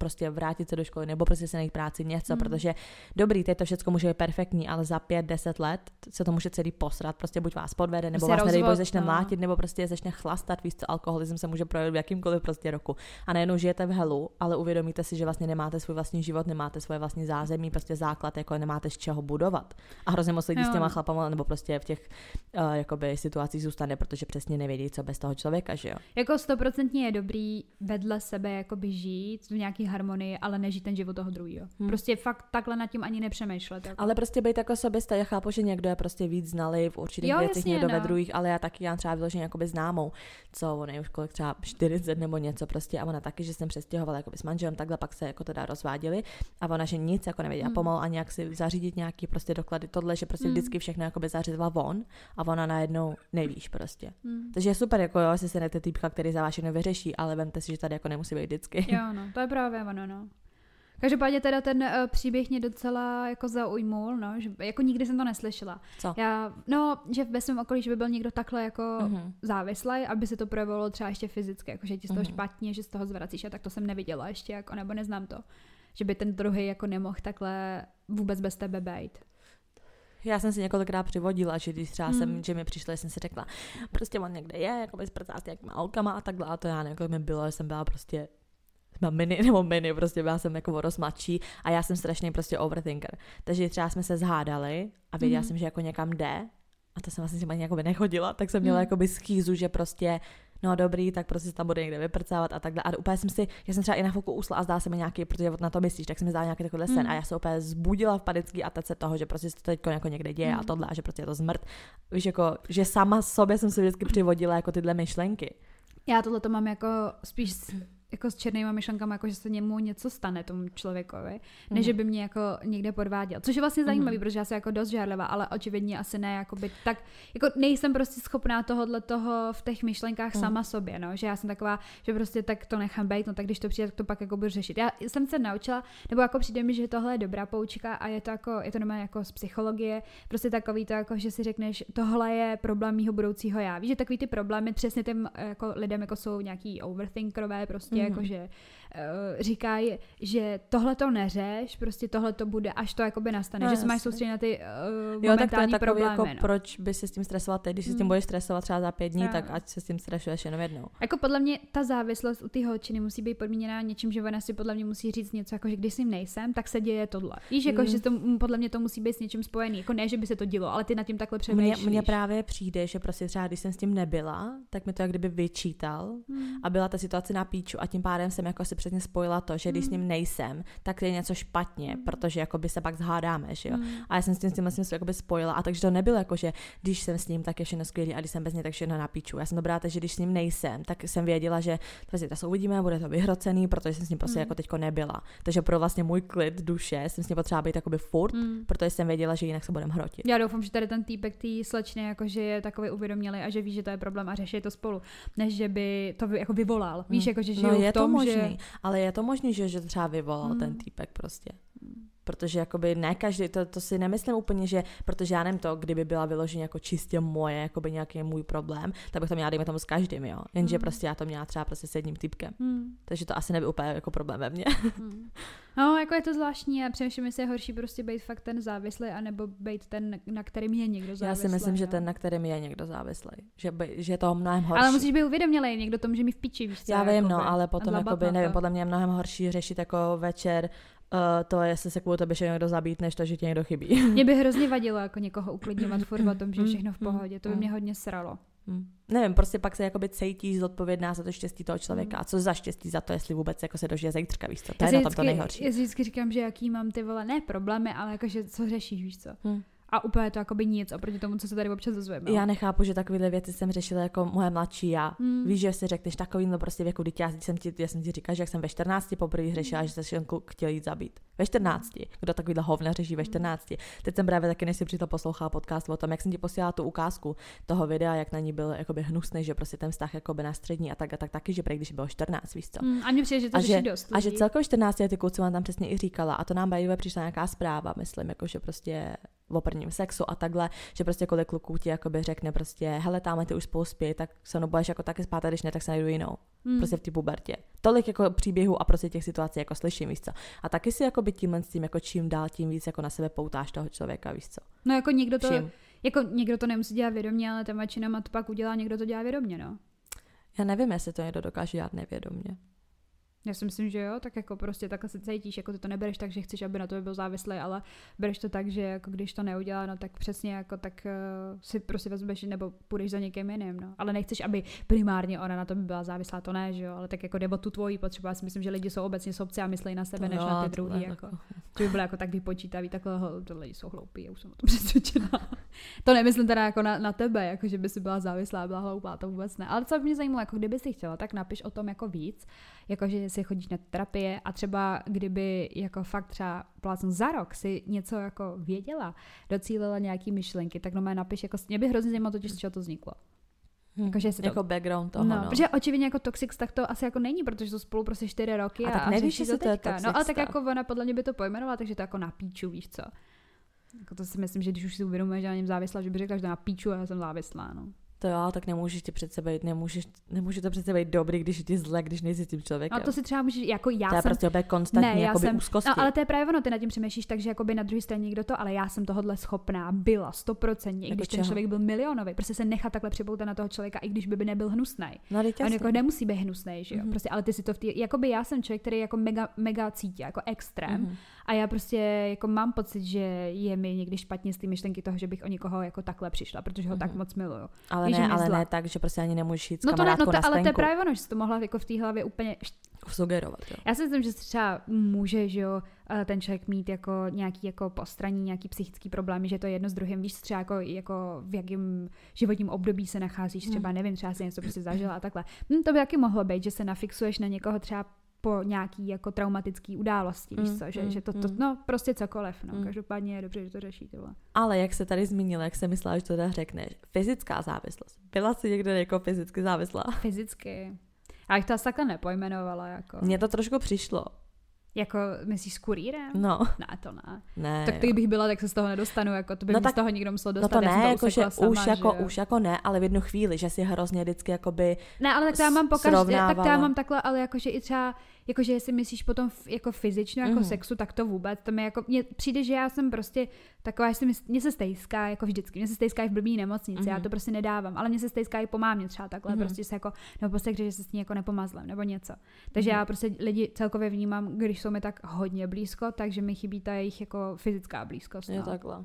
[SPEAKER 1] prostě vrátit se do školy nebo prostě se najít práci něco,
[SPEAKER 2] Mm.
[SPEAKER 1] protože dobrý, teď to všechno může být perfektní, ale za pět, deset let se to může celý posrat, prostě buď vás podvede, nebo vás nedej bože začne
[SPEAKER 2] no.
[SPEAKER 1] mlátit, nebo prostě začne chlastat, víš co, alkoholism se může projevit v jakýmkoliv prostě roku. A najednou žijete v helu, ale uvědomíte si, že vlastně nemáte svůj vlastní život, nemáte svoje vlastní zázemí, prostě základ, jako nemáte z čeho budovat. A hrozně moc lidí
[SPEAKER 2] Jo.
[SPEAKER 1] s těma chlapama, nebo prostě v těch uh, jakoby situacích zůstane, protože přesně nevědí, co bez toho člověka, že jo.
[SPEAKER 2] Jako stoprocentně je dobrý vedle sebe jakoby žít v nějaký harmonii, ale nežít ten život toho druhého.
[SPEAKER 1] Hmm.
[SPEAKER 2] Prostě fakt takhle nad tím ani nepřemýšlet. Jako.
[SPEAKER 1] Ale prostě být jako soběsta, já chápu, že někdo je prostě víc znalý v určitých
[SPEAKER 2] Jo,
[SPEAKER 1] věcech,
[SPEAKER 2] jasně,
[SPEAKER 1] někdo ve
[SPEAKER 2] no.
[SPEAKER 1] druhých, ale já taky, já třeba vyloženě jakoby známou, co ona je už kolik třeba 40 nebo něco prostě a ona taky, že jsem přestěhovala jakoby s manželem, takhle pak se jako teda rozváděli a ona, že nic jako nevěděla
[SPEAKER 2] Hmm.
[SPEAKER 1] pomalu ani jak si zařídit nějaký prostě doklady, tohle, že prostě
[SPEAKER 2] Hmm.
[SPEAKER 1] vždycky všechno jakoby zařídila von a ona najednou nevíš prostě.
[SPEAKER 2] Hmm.
[SPEAKER 1] Takže je super, jako jo, jestli se nejte týpka, který za vás všechno vyřeší, ale vemte si, že tady jako nemusí být vždycky.
[SPEAKER 2] Jo, no, to je právě ono, no. Každopádně teda ten uh, příběh mě docela jako zaujmul, no, že jako nikdy jsem to neslyšela.
[SPEAKER 1] Co?
[SPEAKER 2] Já, no, že ve svém okolí, že by byl někdo takhle jako
[SPEAKER 1] Mhm.
[SPEAKER 2] závislý, aby se to projevilo třeba ještě fyzicky, jako že ti z toho
[SPEAKER 1] Mhm.
[SPEAKER 2] špatně, že z toho zvracíš a tak to jsem neviděla ještě, jako, nebo neznám to. Že by ten druhý jako nemohl takhle vůbec bez tebe být.
[SPEAKER 1] Já jsem si několikrát přivodila, že když třeba
[SPEAKER 2] Hmm.
[SPEAKER 1] jsem, že mi přišlo, jsem si řekla, prostě on někde je, jako bez s nějakýma holkama a takhle a to já jako mi bylo, že jsem byla prostě byla mini nebo mini, prostě byla jsem jako o mladší a já jsem strašný prostě overthinker. Takže třeba jsme se zhádali a věděla
[SPEAKER 2] Mhm.
[SPEAKER 1] jsem, že jako někam jde a to jsem vlastně s tím ani jakoby nechodila, tak jsem měla
[SPEAKER 2] Mhm.
[SPEAKER 1] jakoby schýzu, že prostě no dobrý, tak prostě se tam bude někde vyprcávat a takhle. A úplně jsem si, já jsem třeba i na chvilku usla a zdá se mi nějaký, protože na to myslíš, tak jsem mi zdá nějaký takový sen
[SPEAKER 2] Mm.
[SPEAKER 1] a já se úplně zbudila v panický atace toho, že prostě se to teď jako někde děje a
[SPEAKER 2] Mm.
[SPEAKER 1] tohle a že prostě je to zmrt. Víš, jako, že sama sobě jsem si vždycky přivodila jako tyhle myšlenky.
[SPEAKER 2] Já tohle to mám jako spíš jako s černýma myšlenkami, jako že se němu něco stane tomu člověkovi, ne, že by mě jako někde podváděl. Což je vlastně zajímavý,
[SPEAKER 1] Mhm.
[SPEAKER 2] protože já jsem jako dost žárlivá, ale očividně asi ne, jakoby tak, jako nejsem prostě schopná tohohle toho v těch myšlenkách
[SPEAKER 1] Mhm.
[SPEAKER 2] sama sobě, no, že já jsem taková, že prostě tak to nechám být, no tak když to přijde, tak to pak jako budu řešit. Já jsem se naučila, nebo jako přijde mi, že tohle je dobrá poučka a je to jako, je to normálně jako z psychologie, prostě takový to jako, že si řekneš, tohle je problém mýho budoucího já. Víš, že takový ty problémy přesně těm jako lidem jako jsou nějaký overthinkerové, prostě
[SPEAKER 1] Mhm.
[SPEAKER 2] Jako, že uh, říkají, že tohle to neřeš, prostě tohle to bude, až to jakoby nastane,
[SPEAKER 1] No,
[SPEAKER 2] že se máš soustředit na ty uh,
[SPEAKER 1] Jo, tak to je takový,
[SPEAKER 2] problémy.
[SPEAKER 1] jako
[SPEAKER 2] no.
[SPEAKER 1] proč by se s tím stresovat teď, když se s tím
[SPEAKER 2] Mm.
[SPEAKER 1] budeš stresovat třeba za pět dní,
[SPEAKER 2] Jo.
[SPEAKER 1] tak ať se s tím stresuješ jenom jednou.
[SPEAKER 2] Jako podle mě ta závislost u té holčiny musí být podmíněná něčím, že ona si podle mě musí říct něco, jako že když s ním nejsem, tak se děje tohle. Víš, jako
[SPEAKER 1] Mm.
[SPEAKER 2] že to, podle mě to musí být s něčím spojený. Jako ne, že by se to dělo, ale ty nad tím takhle
[SPEAKER 1] Mně,
[SPEAKER 2] přemýšlíš.
[SPEAKER 1] mně právě přijde, že prostě třeba když jsem s tím nebyla, tak mi to jak kdyby vyčítal
[SPEAKER 2] Hmm.
[SPEAKER 1] a byla ta situace na píču a tím pádem jsem jako si přesně spojila to, že když s
[SPEAKER 2] Mm.
[SPEAKER 1] ním nejsem, tak je něco špatně, protože jako by se pak zhádáme, že jo.
[SPEAKER 2] Hmm.
[SPEAKER 1] A já jsem s tím s tím vlastně jakoby spojila a takže to nebylo jako, že když jsem s ním, tak je všechno skvělé a když jsem bez něj, tak všechno na píču. Já jsem to brala tak, že když s ním nejsem, tak jsem věděla, že prostě to se uvidíme, bude to vyhrocený, protože jsem s ním prostě
[SPEAKER 2] Mm.
[SPEAKER 1] jako teďko nebyla. Takže pro vlastně můj klid duše jsem s ním potřeba být jakoby furt,
[SPEAKER 2] Hmm.
[SPEAKER 1] protože jsem věděla, že jinak se budeme hrotit.
[SPEAKER 2] Já doufám, že tady ten týpek tý slečně jako, že je takový uvědomělý a že ví, že to je problém a řeší to spolu, než že by to jako vyvolal. Víš, jako, že
[SPEAKER 1] No je
[SPEAKER 2] v tom,
[SPEAKER 1] to možný,
[SPEAKER 2] že...
[SPEAKER 1] ale je to možný, že, že třeba vyvolal
[SPEAKER 2] Hmm.
[SPEAKER 1] ten týpek prostě. Protože jakoby ne každý, to, to si nemyslím úplně, že, protože já nevím to, kdyby byla vyloženě jako čistě moje, jakoby nějaký můj problém, tak bych to měla, dejme tomu s každým, jo. Jenže
[SPEAKER 2] Mm.
[SPEAKER 1] prostě já to měla třeba prostě s jedním typkem.
[SPEAKER 2] Hmm.
[SPEAKER 1] Takže to asi nebyl úplně jako problém ve mně.
[SPEAKER 2] Hmm. No, jako je to zvláštní a přemýšlím, jestli je horší prostě být fakt ten závislý, anebo být ten, na kterým je někdo závislý.
[SPEAKER 1] Já si myslím, že
[SPEAKER 2] no.
[SPEAKER 1] ten, na kterém je někdo závislý, že, by, že je to mnohem horší.
[SPEAKER 2] Ale musíš být uvědomělý, někdo to může mít v piči, víš co?
[SPEAKER 1] Já vím, no, ale potom, jakoby,
[SPEAKER 2] na
[SPEAKER 1] nevím, podle mě je mnohem horší řešit jako večer uh, to, jestli se kvůli tobě někdo zabít, než to, že ti někdo chybí.
[SPEAKER 2] Mě by hrozně vadilo jako někoho uklidňovat furt o tom, že je
[SPEAKER 1] Mm,
[SPEAKER 2] všechno v
[SPEAKER 1] mm,
[SPEAKER 2] pohodě. To by
[SPEAKER 1] mm.
[SPEAKER 2] mě hodně sralo.
[SPEAKER 1] Hm. Nevím, prostě pak se jakoby cítíš zodpovědná za to štěstí toho člověka.
[SPEAKER 2] Mm.
[SPEAKER 1] A co za štěstí za to, jestli vůbec jako se dožije zítřka, víš co? To
[SPEAKER 2] Já
[SPEAKER 1] je na tom to nejhorší.
[SPEAKER 2] Já si vždycky říkám, že jaký mám ty vole, ne problémy, ale jakože co řešíš, víš co?
[SPEAKER 1] Hm.
[SPEAKER 2] A úplně to jakoby nic oproti tomu, co se tady občas dozvíme.
[SPEAKER 1] Já nechápu, že takovéhle věci jsem řešila jako moje mladší já.
[SPEAKER 2] Hmm.
[SPEAKER 1] Víš, že si řekneš takovýmhle prostě věku, dítě, já jsem ti, já jsem ti říkala, že jak jsem ve 14 poprvé řešila, že se šel kluk chtěl jít zabít. Ve 14. Kdo takovýhle hovna řeší ve 14. Teď jsem právě taky, než si přišla poslouchala podcast o tom, jak jsem ti posílala tu ukázku toho videa, jak na ní byl jakoby hnusný, že prostě ten vztah jakoby na střední a tak a tak taky, že prý, když bylo 14, víš co.
[SPEAKER 2] Hmm, a mně přijde, že to
[SPEAKER 1] A že,
[SPEAKER 2] dost
[SPEAKER 1] a že
[SPEAKER 2] lidí.
[SPEAKER 1] celkově 14 ty kluci vám tam přesně i říkala a to nám by přišla nějaká zpráva, myslím, jako že prostě o prvním sexu a takhle, že prostě kolik kluků ti jakoby řekne prostě, hele, tam ty už spolu spí, tak se mnou budeš jako taky spát a když ne, tak se najdu jinou.
[SPEAKER 2] Hmm.
[SPEAKER 1] Prostě v té pubertě. Tolik jako příběhů a prostě těch situací jako slyším, víš co. A taky si jako by tímhle s tím jako čím dál tím víc jako na sebe poutáš toho člověka, víš co.
[SPEAKER 2] No jako někdo to,
[SPEAKER 1] Všim.
[SPEAKER 2] jako někdo to nemusí dělat vědomě, ale ten většina to pak udělá, někdo to dělá vědomě, no.
[SPEAKER 1] Já nevím, jestli to někdo dokáže dělat nevědomě.
[SPEAKER 2] Já si myslím, že jo, tak jako prostě takhle se cítíš, jako ty to nebereš tak, že chceš, aby na to byl závislý, ale bereš to tak, že jako když to neudělá, no tak přesně jako tak uh, si prostě vezmeš nebo půjdeš za někým jiným, no. Ale nechceš, aby primárně ona na to by byla závislá, to ne, že jo, ale tak jako jde o tu tvoji potřebu. Já si myslím, že lidi jsou obecně sobci a myslí na sebe,
[SPEAKER 1] To
[SPEAKER 2] než
[SPEAKER 1] jo,
[SPEAKER 2] na ty
[SPEAKER 1] to
[SPEAKER 2] druhý, jako. Že by byla jako tak vypočítaví, takhle ho, to lidi jsou hloupí, já už jsem o tom přesvědčená. to nemyslím teda jako na, na tebe, jako že by si byla závislá byla hloupá, to vůbec ne. Ale co by mě zajímalo, jako kdyby si chtěla, tak napiš o tom jako víc, jako že si chodíš na terapie a třeba kdyby jako fakt třeba plácnu za rok si něco jako věděla, docílila nějaký myšlenky, tak no mé napiš, jako mě by hrozně zajímalo totiž, z čeho to vzniklo.
[SPEAKER 1] Hm.
[SPEAKER 2] Jakože si to-
[SPEAKER 1] jako background toho,
[SPEAKER 2] no,
[SPEAKER 1] no.
[SPEAKER 2] protože očividně jako toxic tak to asi jako není, protože jsou spolu prostě čtyři roky
[SPEAKER 1] A
[SPEAKER 2] a,
[SPEAKER 1] tak nevíš, jestli to je
[SPEAKER 2] teďka.
[SPEAKER 1] toxic
[SPEAKER 2] No ale tak jako ona podle mě by to pojmenovala, takže to jako na píču, víš co. Jako to si myslím, že když už si uvědomuješ, že na něm závislá, že by řekla, že to na píču a já jsem závislá, no.
[SPEAKER 1] To jo, tak nemůžeš ti přece být, nemůžeš, nemůže to přece být dobrý, když je ti zle, když nejsi tím člověkem.
[SPEAKER 2] A to si třeba můžeš, jako já
[SPEAKER 1] to je
[SPEAKER 2] jsem
[SPEAKER 1] prostě opět konstantní
[SPEAKER 2] Ne, já
[SPEAKER 1] jakoby
[SPEAKER 2] jsem-
[SPEAKER 1] úzkosti.
[SPEAKER 2] No, ale to je právě ono, ty nad tím přemýšlíš, takže jakoby na druhé straně někdo to, ale já jsem tohodle schopná, byla stoprocentně, i
[SPEAKER 1] Jako
[SPEAKER 2] když ten
[SPEAKER 1] čeho?
[SPEAKER 2] člověk byl milionový, prostě se nechat takhle připoutat na toho člověka, i když by, by nebyl hnusný.
[SPEAKER 1] no, teď
[SPEAKER 2] On jako nemusí být hnusný, že jo?
[SPEAKER 1] Mhm.
[SPEAKER 2] Prostě, ale ty si to v té, jakoby já jsem člověk, který jako mega, mega cítí, jako extrém.
[SPEAKER 1] Mhm.
[SPEAKER 2] A já prostě jako mám pocit, že je mi někdy špatně z té myšlenky toho, že bych o někoho jako takhle přišla, protože ho tak
[SPEAKER 1] Mhm.
[SPEAKER 2] moc miluju.
[SPEAKER 1] Ale
[SPEAKER 2] Víš,
[SPEAKER 1] ne, ale ne tak, že prostě ani nemůžeš jít s
[SPEAKER 2] No to ne, no to,
[SPEAKER 1] na
[SPEAKER 2] ale to je právě ono, že jsi to mohla jako v té hlavě úplně
[SPEAKER 1] Sugerovat, jo.
[SPEAKER 2] Já si myslím, že třeba může, že jo, eh, ten člověk mít jako nějaký jako postraní, nějaký psychický problémy, že to je jedno s druhým, víš třeba jako, jako v jakém životním období se nacházíš, třeba nevím, třeba si něco prostě zažila a takhle. Hm, to by taky mohlo být, že se nafixuješ na někoho třeba po nějaký jako traumatický události, víš
[SPEAKER 1] Mm,
[SPEAKER 2] co, že,
[SPEAKER 1] mm,
[SPEAKER 2] že to, to,
[SPEAKER 1] mm.
[SPEAKER 2] no prostě cokoliv, no,
[SPEAKER 1] Mm.
[SPEAKER 2] každopádně je dobře, že to řeší tohle.
[SPEAKER 1] Ale jak se tady zmínila, jak se myslela, že to teda řekneš, fyzická závislost. Byla jsi někde jako fyzicky závislá?
[SPEAKER 2] Fyzicky. Já bych to asi takhle nepojmenovala, jako,
[SPEAKER 1] Mně to trošku přišlo.
[SPEAKER 2] jako myslíš s kurýrem?
[SPEAKER 1] No,
[SPEAKER 2] Ne, to ne.
[SPEAKER 1] ne.
[SPEAKER 2] Tak
[SPEAKER 1] jo.
[SPEAKER 2] kdybych byla, tak se z toho nedostanu, jako to by
[SPEAKER 1] No
[SPEAKER 2] no
[SPEAKER 1] tak-
[SPEAKER 2] z toho nikdo musel
[SPEAKER 1] No
[SPEAKER 2] dostat.
[SPEAKER 1] to
[SPEAKER 2] já jsem
[SPEAKER 1] ne, jako, že
[SPEAKER 2] sama,
[SPEAKER 1] už, jako,
[SPEAKER 2] že
[SPEAKER 1] už jako ne, ale v jednu chvíli, že si hrozně vždycky jakoby,
[SPEAKER 2] Ne, ale tak to já mám po každé, tak to já mám takhle, ale jakože i třeba, jakože jestli myslíš potom v, jako fyzičně, jako mm. sexu, tak to vůbec, to mi jako, mně přijde, že já jsem prostě taková, že si mys- mně se stejská, jako vždycky, mně se stejská i v blbý nemocnici, mm. já
[SPEAKER 1] Mhm.
[SPEAKER 2] to prostě nedávám, ale mně se stejská i po mámě třeba takhle, mm. prostě se jako, nebo prostě, že se s ní jako nepomazlem, nebo něco. Takže
[SPEAKER 1] Mhm.
[SPEAKER 2] já prostě lidi celkově vnímám, když jsou mi tak hodně blízko, takže mi chybí ta jejich jako fyzická blízkost.
[SPEAKER 1] je
[SPEAKER 2] No.
[SPEAKER 1] takhle.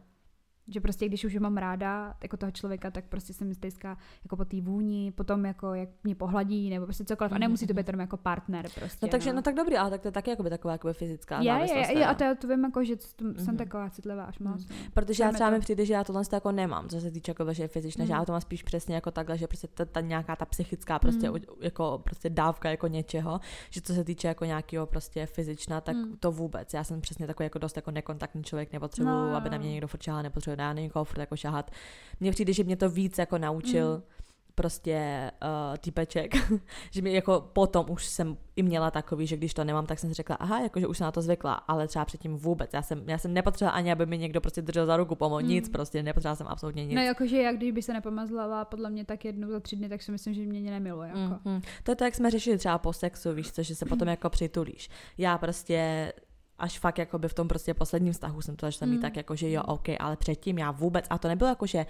[SPEAKER 2] Že prostě když už mám ráda, jako toho člověka, tak prostě se mi stejská jako po té vůni, potom jako jak mě pohladí, nebo prostě cokoliv. A
[SPEAKER 1] Mhm,
[SPEAKER 2] nemusí to
[SPEAKER 1] mhm.
[SPEAKER 2] být jenom jako partner prostě.
[SPEAKER 1] No takže, no tak dobrý, ale tak to je taky jakoby taková jakoby fyzická
[SPEAKER 2] je,
[SPEAKER 1] závislost.
[SPEAKER 2] je, je,
[SPEAKER 1] teda.
[SPEAKER 2] a to, já to vím jako, že jsem
[SPEAKER 1] Mhm.
[SPEAKER 2] taková citlivá až moc. no.
[SPEAKER 1] Protože já třeba
[SPEAKER 2] to.
[SPEAKER 1] mi přijde, že já tohle to jako nemám, co se týče jako, že je fyzičné, že
[SPEAKER 2] Mm.
[SPEAKER 1] já to mám spíš přesně jako takhle, že prostě ta, ta nějaká ta psychická prostě
[SPEAKER 2] Mm.
[SPEAKER 1] u- jako prostě dávka jako něčeho, že co se týče jako nějakého prostě fyzična, tak
[SPEAKER 2] Mm.
[SPEAKER 1] to vůbec. Já jsem přesně takový jako dost jako nekontaktní člověk, nepotřebuju,
[SPEAKER 2] No,
[SPEAKER 1] aby na
[SPEAKER 2] no.
[SPEAKER 1] mě někdo furt nepotřebuju na někoho furt jako šahat. Mně přijde, že mě to víc jako naučil
[SPEAKER 2] Mm.
[SPEAKER 1] prostě uh, týpeček, že mi jako potom už jsem i měla takový, že když to nemám, tak jsem si řekla, aha, jakože už jsem na to zvykla, ale třeba předtím vůbec. Já jsem, já jsem nepotřebovala ani, aby mi někdo prostě držel za ruku, pomohl, mm. nic, prostě nepotřebovala jsem absolutně nic.
[SPEAKER 2] No jakože jak když by se nepomazlala podle mě tak jednou za tři dny, tak si myslím, že mě nemiluje. Jako.
[SPEAKER 1] Mm, To je to, jak jsme řešili třeba po sexu, víš co, že se potom jako přitulíš. Já prostě až fakt jako by v tom prostě posledním vztahu jsem to začala mít mm. tak jako, že jo, OK, ale předtím já vůbec, a to nebylo jako, že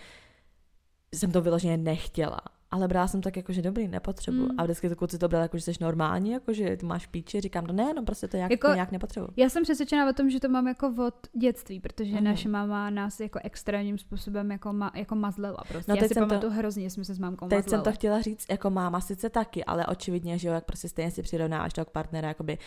[SPEAKER 1] jsem to vyloženě nechtěla, ale brala jsem tak jako, že dobrý, nepotřebuji. Mm. A vždycky to kluci to brali jako, že jsi normální, jako, že ty máš píči, říkám, no ne, no prostě to jak, jako, to nějak nepotřebuji.
[SPEAKER 2] Já jsem přesvědčená o tom, že to mám jako od dětství, protože mm. naše máma nás jako extrémním způsobem jako, ma, jako mazlela. Prostě. No, Já si pamatuju to, hrozně, jsme se s mámkou
[SPEAKER 1] Teď
[SPEAKER 2] mazleli.
[SPEAKER 1] jsem to chtěla říct, jako máma sice taky, ale očividně, že jo, jak prostě stejně si přirovnáváš toho partnera, jakoby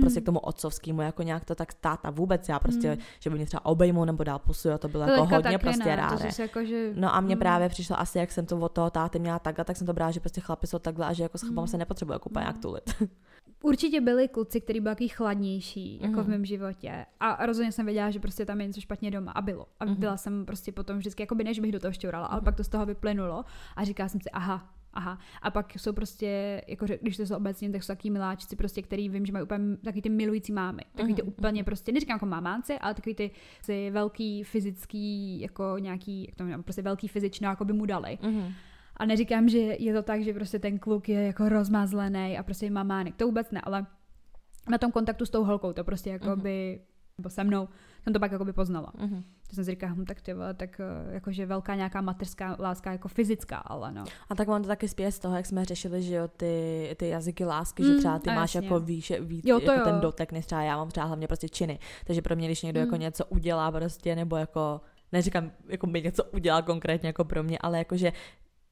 [SPEAKER 1] prostě mm. k tomu otcovskému, jako nějak to tak táta vůbec, já prostě, mm. že by mě třeba obejmul nebo dál pusu, to bylo to jako hodně prostě ráre.
[SPEAKER 2] Jako, že...
[SPEAKER 1] No a mně mm. právě přišlo asi, jak jsem to od toho táty měla takhle, tak jsem to brala, že prostě chlapi jsou takhle a že jako s chlapama mm. se nepotřebuje jako mm. jak tulit.
[SPEAKER 2] Určitě byli kluci, kteří byli takový chladnější, jako mm. v mém životě. A rozhodně jsem věděla, že prostě tam je něco špatně doma. A bylo. A mm. byla jsem prostě potom vždycky, jako by než bych do toho šťourala, mm. ale pak to z toho vyplynulo. A říkala jsem si, aha, aha. A pak jsou prostě, jako když to jsou obecně, tak jsou taky miláčci, prostě, který vím, že mají úplně takový ty milující mámy. Takový ty mhm, úplně mhm. prostě, neříkám jako mamánci, ale takový ty, ty velký fyzický, jako nějaký, jak to mám, prostě velký fyzično, jako by mu dali. Mm-hmm. A neříkám, že je to tak, že prostě ten kluk je jako rozmazlený a prostě mamánek. To vůbec ne, ale na tom kontaktu s tou holkou to prostě jako mm-hmm. by, nebo se mnou, jsem to pak jako by poznala. Mm-hmm. To jsem si říkala, hm, tak ty vole, tak eh, jakože velká nějaká mateřská láska jako fyzická, ale no.
[SPEAKER 1] A tak mám to taky zpět z toho, jak jsme řešili, že jo, ty, ty jazyky lásky, mm, že třeba ty máš jasně. jako víš, víc, jo, to jako jo. ten dotek, než třeba já mám třeba hlavně prostě činy. Takže pro mě, když někdo mm. jako něco udělá prostě, nebo jako neříkám, jako mi něco udělá konkrétně jako pro mě, ale jakože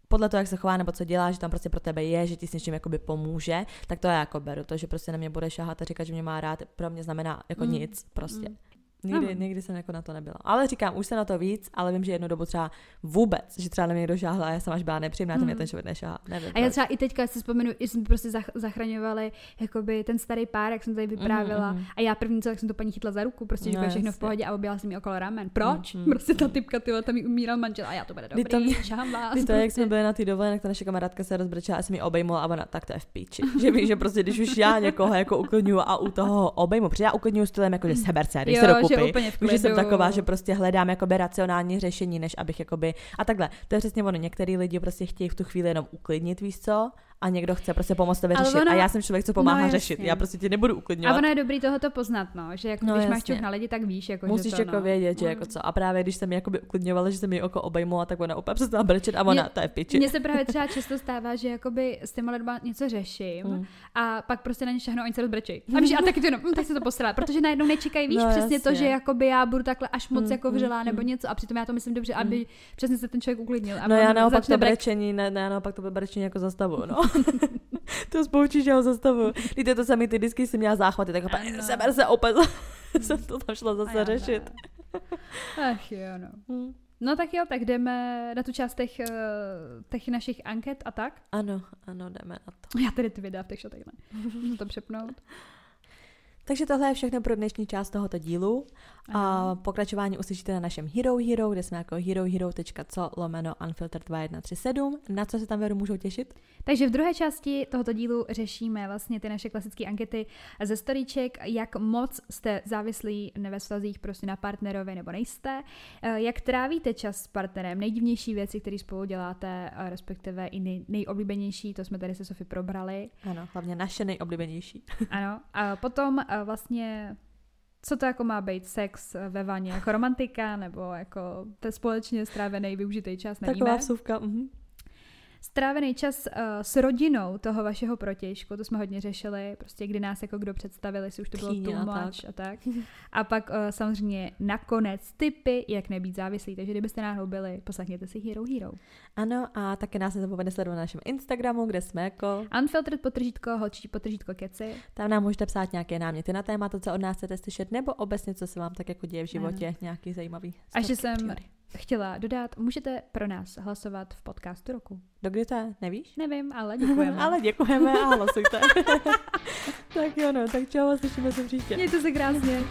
[SPEAKER 1] podle toho, jak se chová nebo co dělá, že tam prostě pro tebe je, že ti s něčím jakoby pomůže, tak to já jako beru. To, že prostě na mě bude šahat a říkat, že mě má rád, pro mě znamená jako mm. nic prostě. Mm. Nikdy, no. nikdy jsem jako na to nebyla. Ale říkám, už se na to víc, ale vím, že jednu dobu třeba vůbec, že třeba na mě někdo žáhla a já jsem až byla nepříjemná, mm. to mě hmm. ten člověk nešáhla. Nevím,
[SPEAKER 2] a já třeba i teďka si vzpomenu, že jsme prostě zachraňovali jakoby ten starý pár, jak jsem tady vyprávěla. Mm, mm. A já první co, tak jsem to paní chytla za ruku, prostě, že no, všechno v pohodě a objela jsem mi okolo ramen. Proč? Mm, mm, prostě ta typka, ty tam mi umíral manžel a já to bude dobrý, to mě, vás.
[SPEAKER 1] Ty to, jak jsme byli na té dovolené, tak ta naše kamarádka se rozbrečela a jsem mi obejmula a ona, tak to je v píči. že víš, že prostě, když už já někoho jako uklidňuju a u toho obejmu, protože já uklidňuju stylem jako, že seber se, když se dokupy, že jsem taková, že prostě hledám jakoby racionální řešení, než abych jakoby, a takhle, to je přesně ono, některý lidi prostě chtějí v tu chvíli jenom uklidnit, víš co, a někdo chce prostě pomoct to vyřešit. Ono, a já jsem člověk, co pomáhá no, řešit. Já prostě tě nebudu uklidňovat.
[SPEAKER 2] A ono je dobrý tohoto poznat, no, že jako no, když jasně. máš čuch na lidi, tak víš, jako,
[SPEAKER 1] Musíš
[SPEAKER 2] že to,
[SPEAKER 1] jako
[SPEAKER 2] no.
[SPEAKER 1] vědět, že no. jako co. A právě když jsem mi jakoby uklidňovala, že jsem mi oko obejmula, tak ona úplně přestala brečet a ona, mě, to je piči.
[SPEAKER 2] Mně se právě třeba často stává, že jakoby s těma lidma něco řeším mm. a pak prostě na ně šahnou a oni se rozbrečí. A víš, a taky to jenom, hm, tak se to posrá, protože najednou nečekají, víš, no, přesně jasně. to, že jakoby já budu takhle až moc mm, jako mm, vřelá nebo mm. něco a přitom já to myslím dobře, aby mm. přesně se ten člověk uklidnil.
[SPEAKER 1] No já naopak to brečení, ne, ne, naopak to brečení jako zastavu, no. To spoučíš, že ho zastavu. Víte, to sami ty disky si měla záchvaty, tak opět, seber se opět. jsem to tam šla zase řešit.
[SPEAKER 2] Ach jo, no. Hmm. No tak jo, tak jdeme na tu část těch, eh, těch našich anket a tak.
[SPEAKER 1] Ano, ano, jdeme na to.
[SPEAKER 2] Já tady ty videa v těch šatech ne. Můžu to přepnout.
[SPEAKER 1] Takže tohle je všechno pro dnešní část tohoto dílu. A pokračování uslyšíte na našem Hero Hero, kde jsme jako herohero.co lomeno unfiltered 2137. Na co se tam veru můžou těšit?
[SPEAKER 2] Takže v druhé části tohoto dílu řešíme vlastně ty naše klasické ankety ze storíček, jak moc jste závislí ve vztazích prostě na partnerovi nebo nejste, eh, jak trávíte čas s partnerem, nejdivnější věci, které spolu děláte, respektive i nej, nejoblíbenější, to jsme tady se Sofy probrali.
[SPEAKER 1] Ano, hlavně naše nejoblíbenější.
[SPEAKER 2] ano, a potom eh, vlastně co to jako má být sex ve vaně, jako romantika nebo jako ten společně strávený využitý čas, nevíme.
[SPEAKER 1] Taková vsuvka, mhm
[SPEAKER 2] strávený čas uh, s rodinou toho vašeho protějšku, to jsme hodně řešili, prostě kdy nás jako kdo představili, jestli už to bylo too much a tak. A, pak uh, samozřejmě nakonec typy, jak nebýt závislý, takže kdybyste náhodou byli, poslechněte si Hero Hero.
[SPEAKER 1] Ano a také nás nezapomeňte sledovat na našem Instagramu, kde jsme jako
[SPEAKER 2] Unfiltered potržítko, holčí potržítko keci.
[SPEAKER 1] Tam nám můžete psát nějaké náměty na téma, to, co od nás chcete slyšet, nebo obecně, co se vám tak jako děje v životě, ano. nějaký zajímavý.
[SPEAKER 2] A že jsem chtěla dodat, můžete pro nás hlasovat v podcastu roku.
[SPEAKER 1] Dokdy to? Nevíš?
[SPEAKER 2] Nevím, ale děkujeme.
[SPEAKER 1] ale děkujeme a hlasujte. tak jo, no, tak čau, slyšíme se příště.
[SPEAKER 2] Mějte se krásně.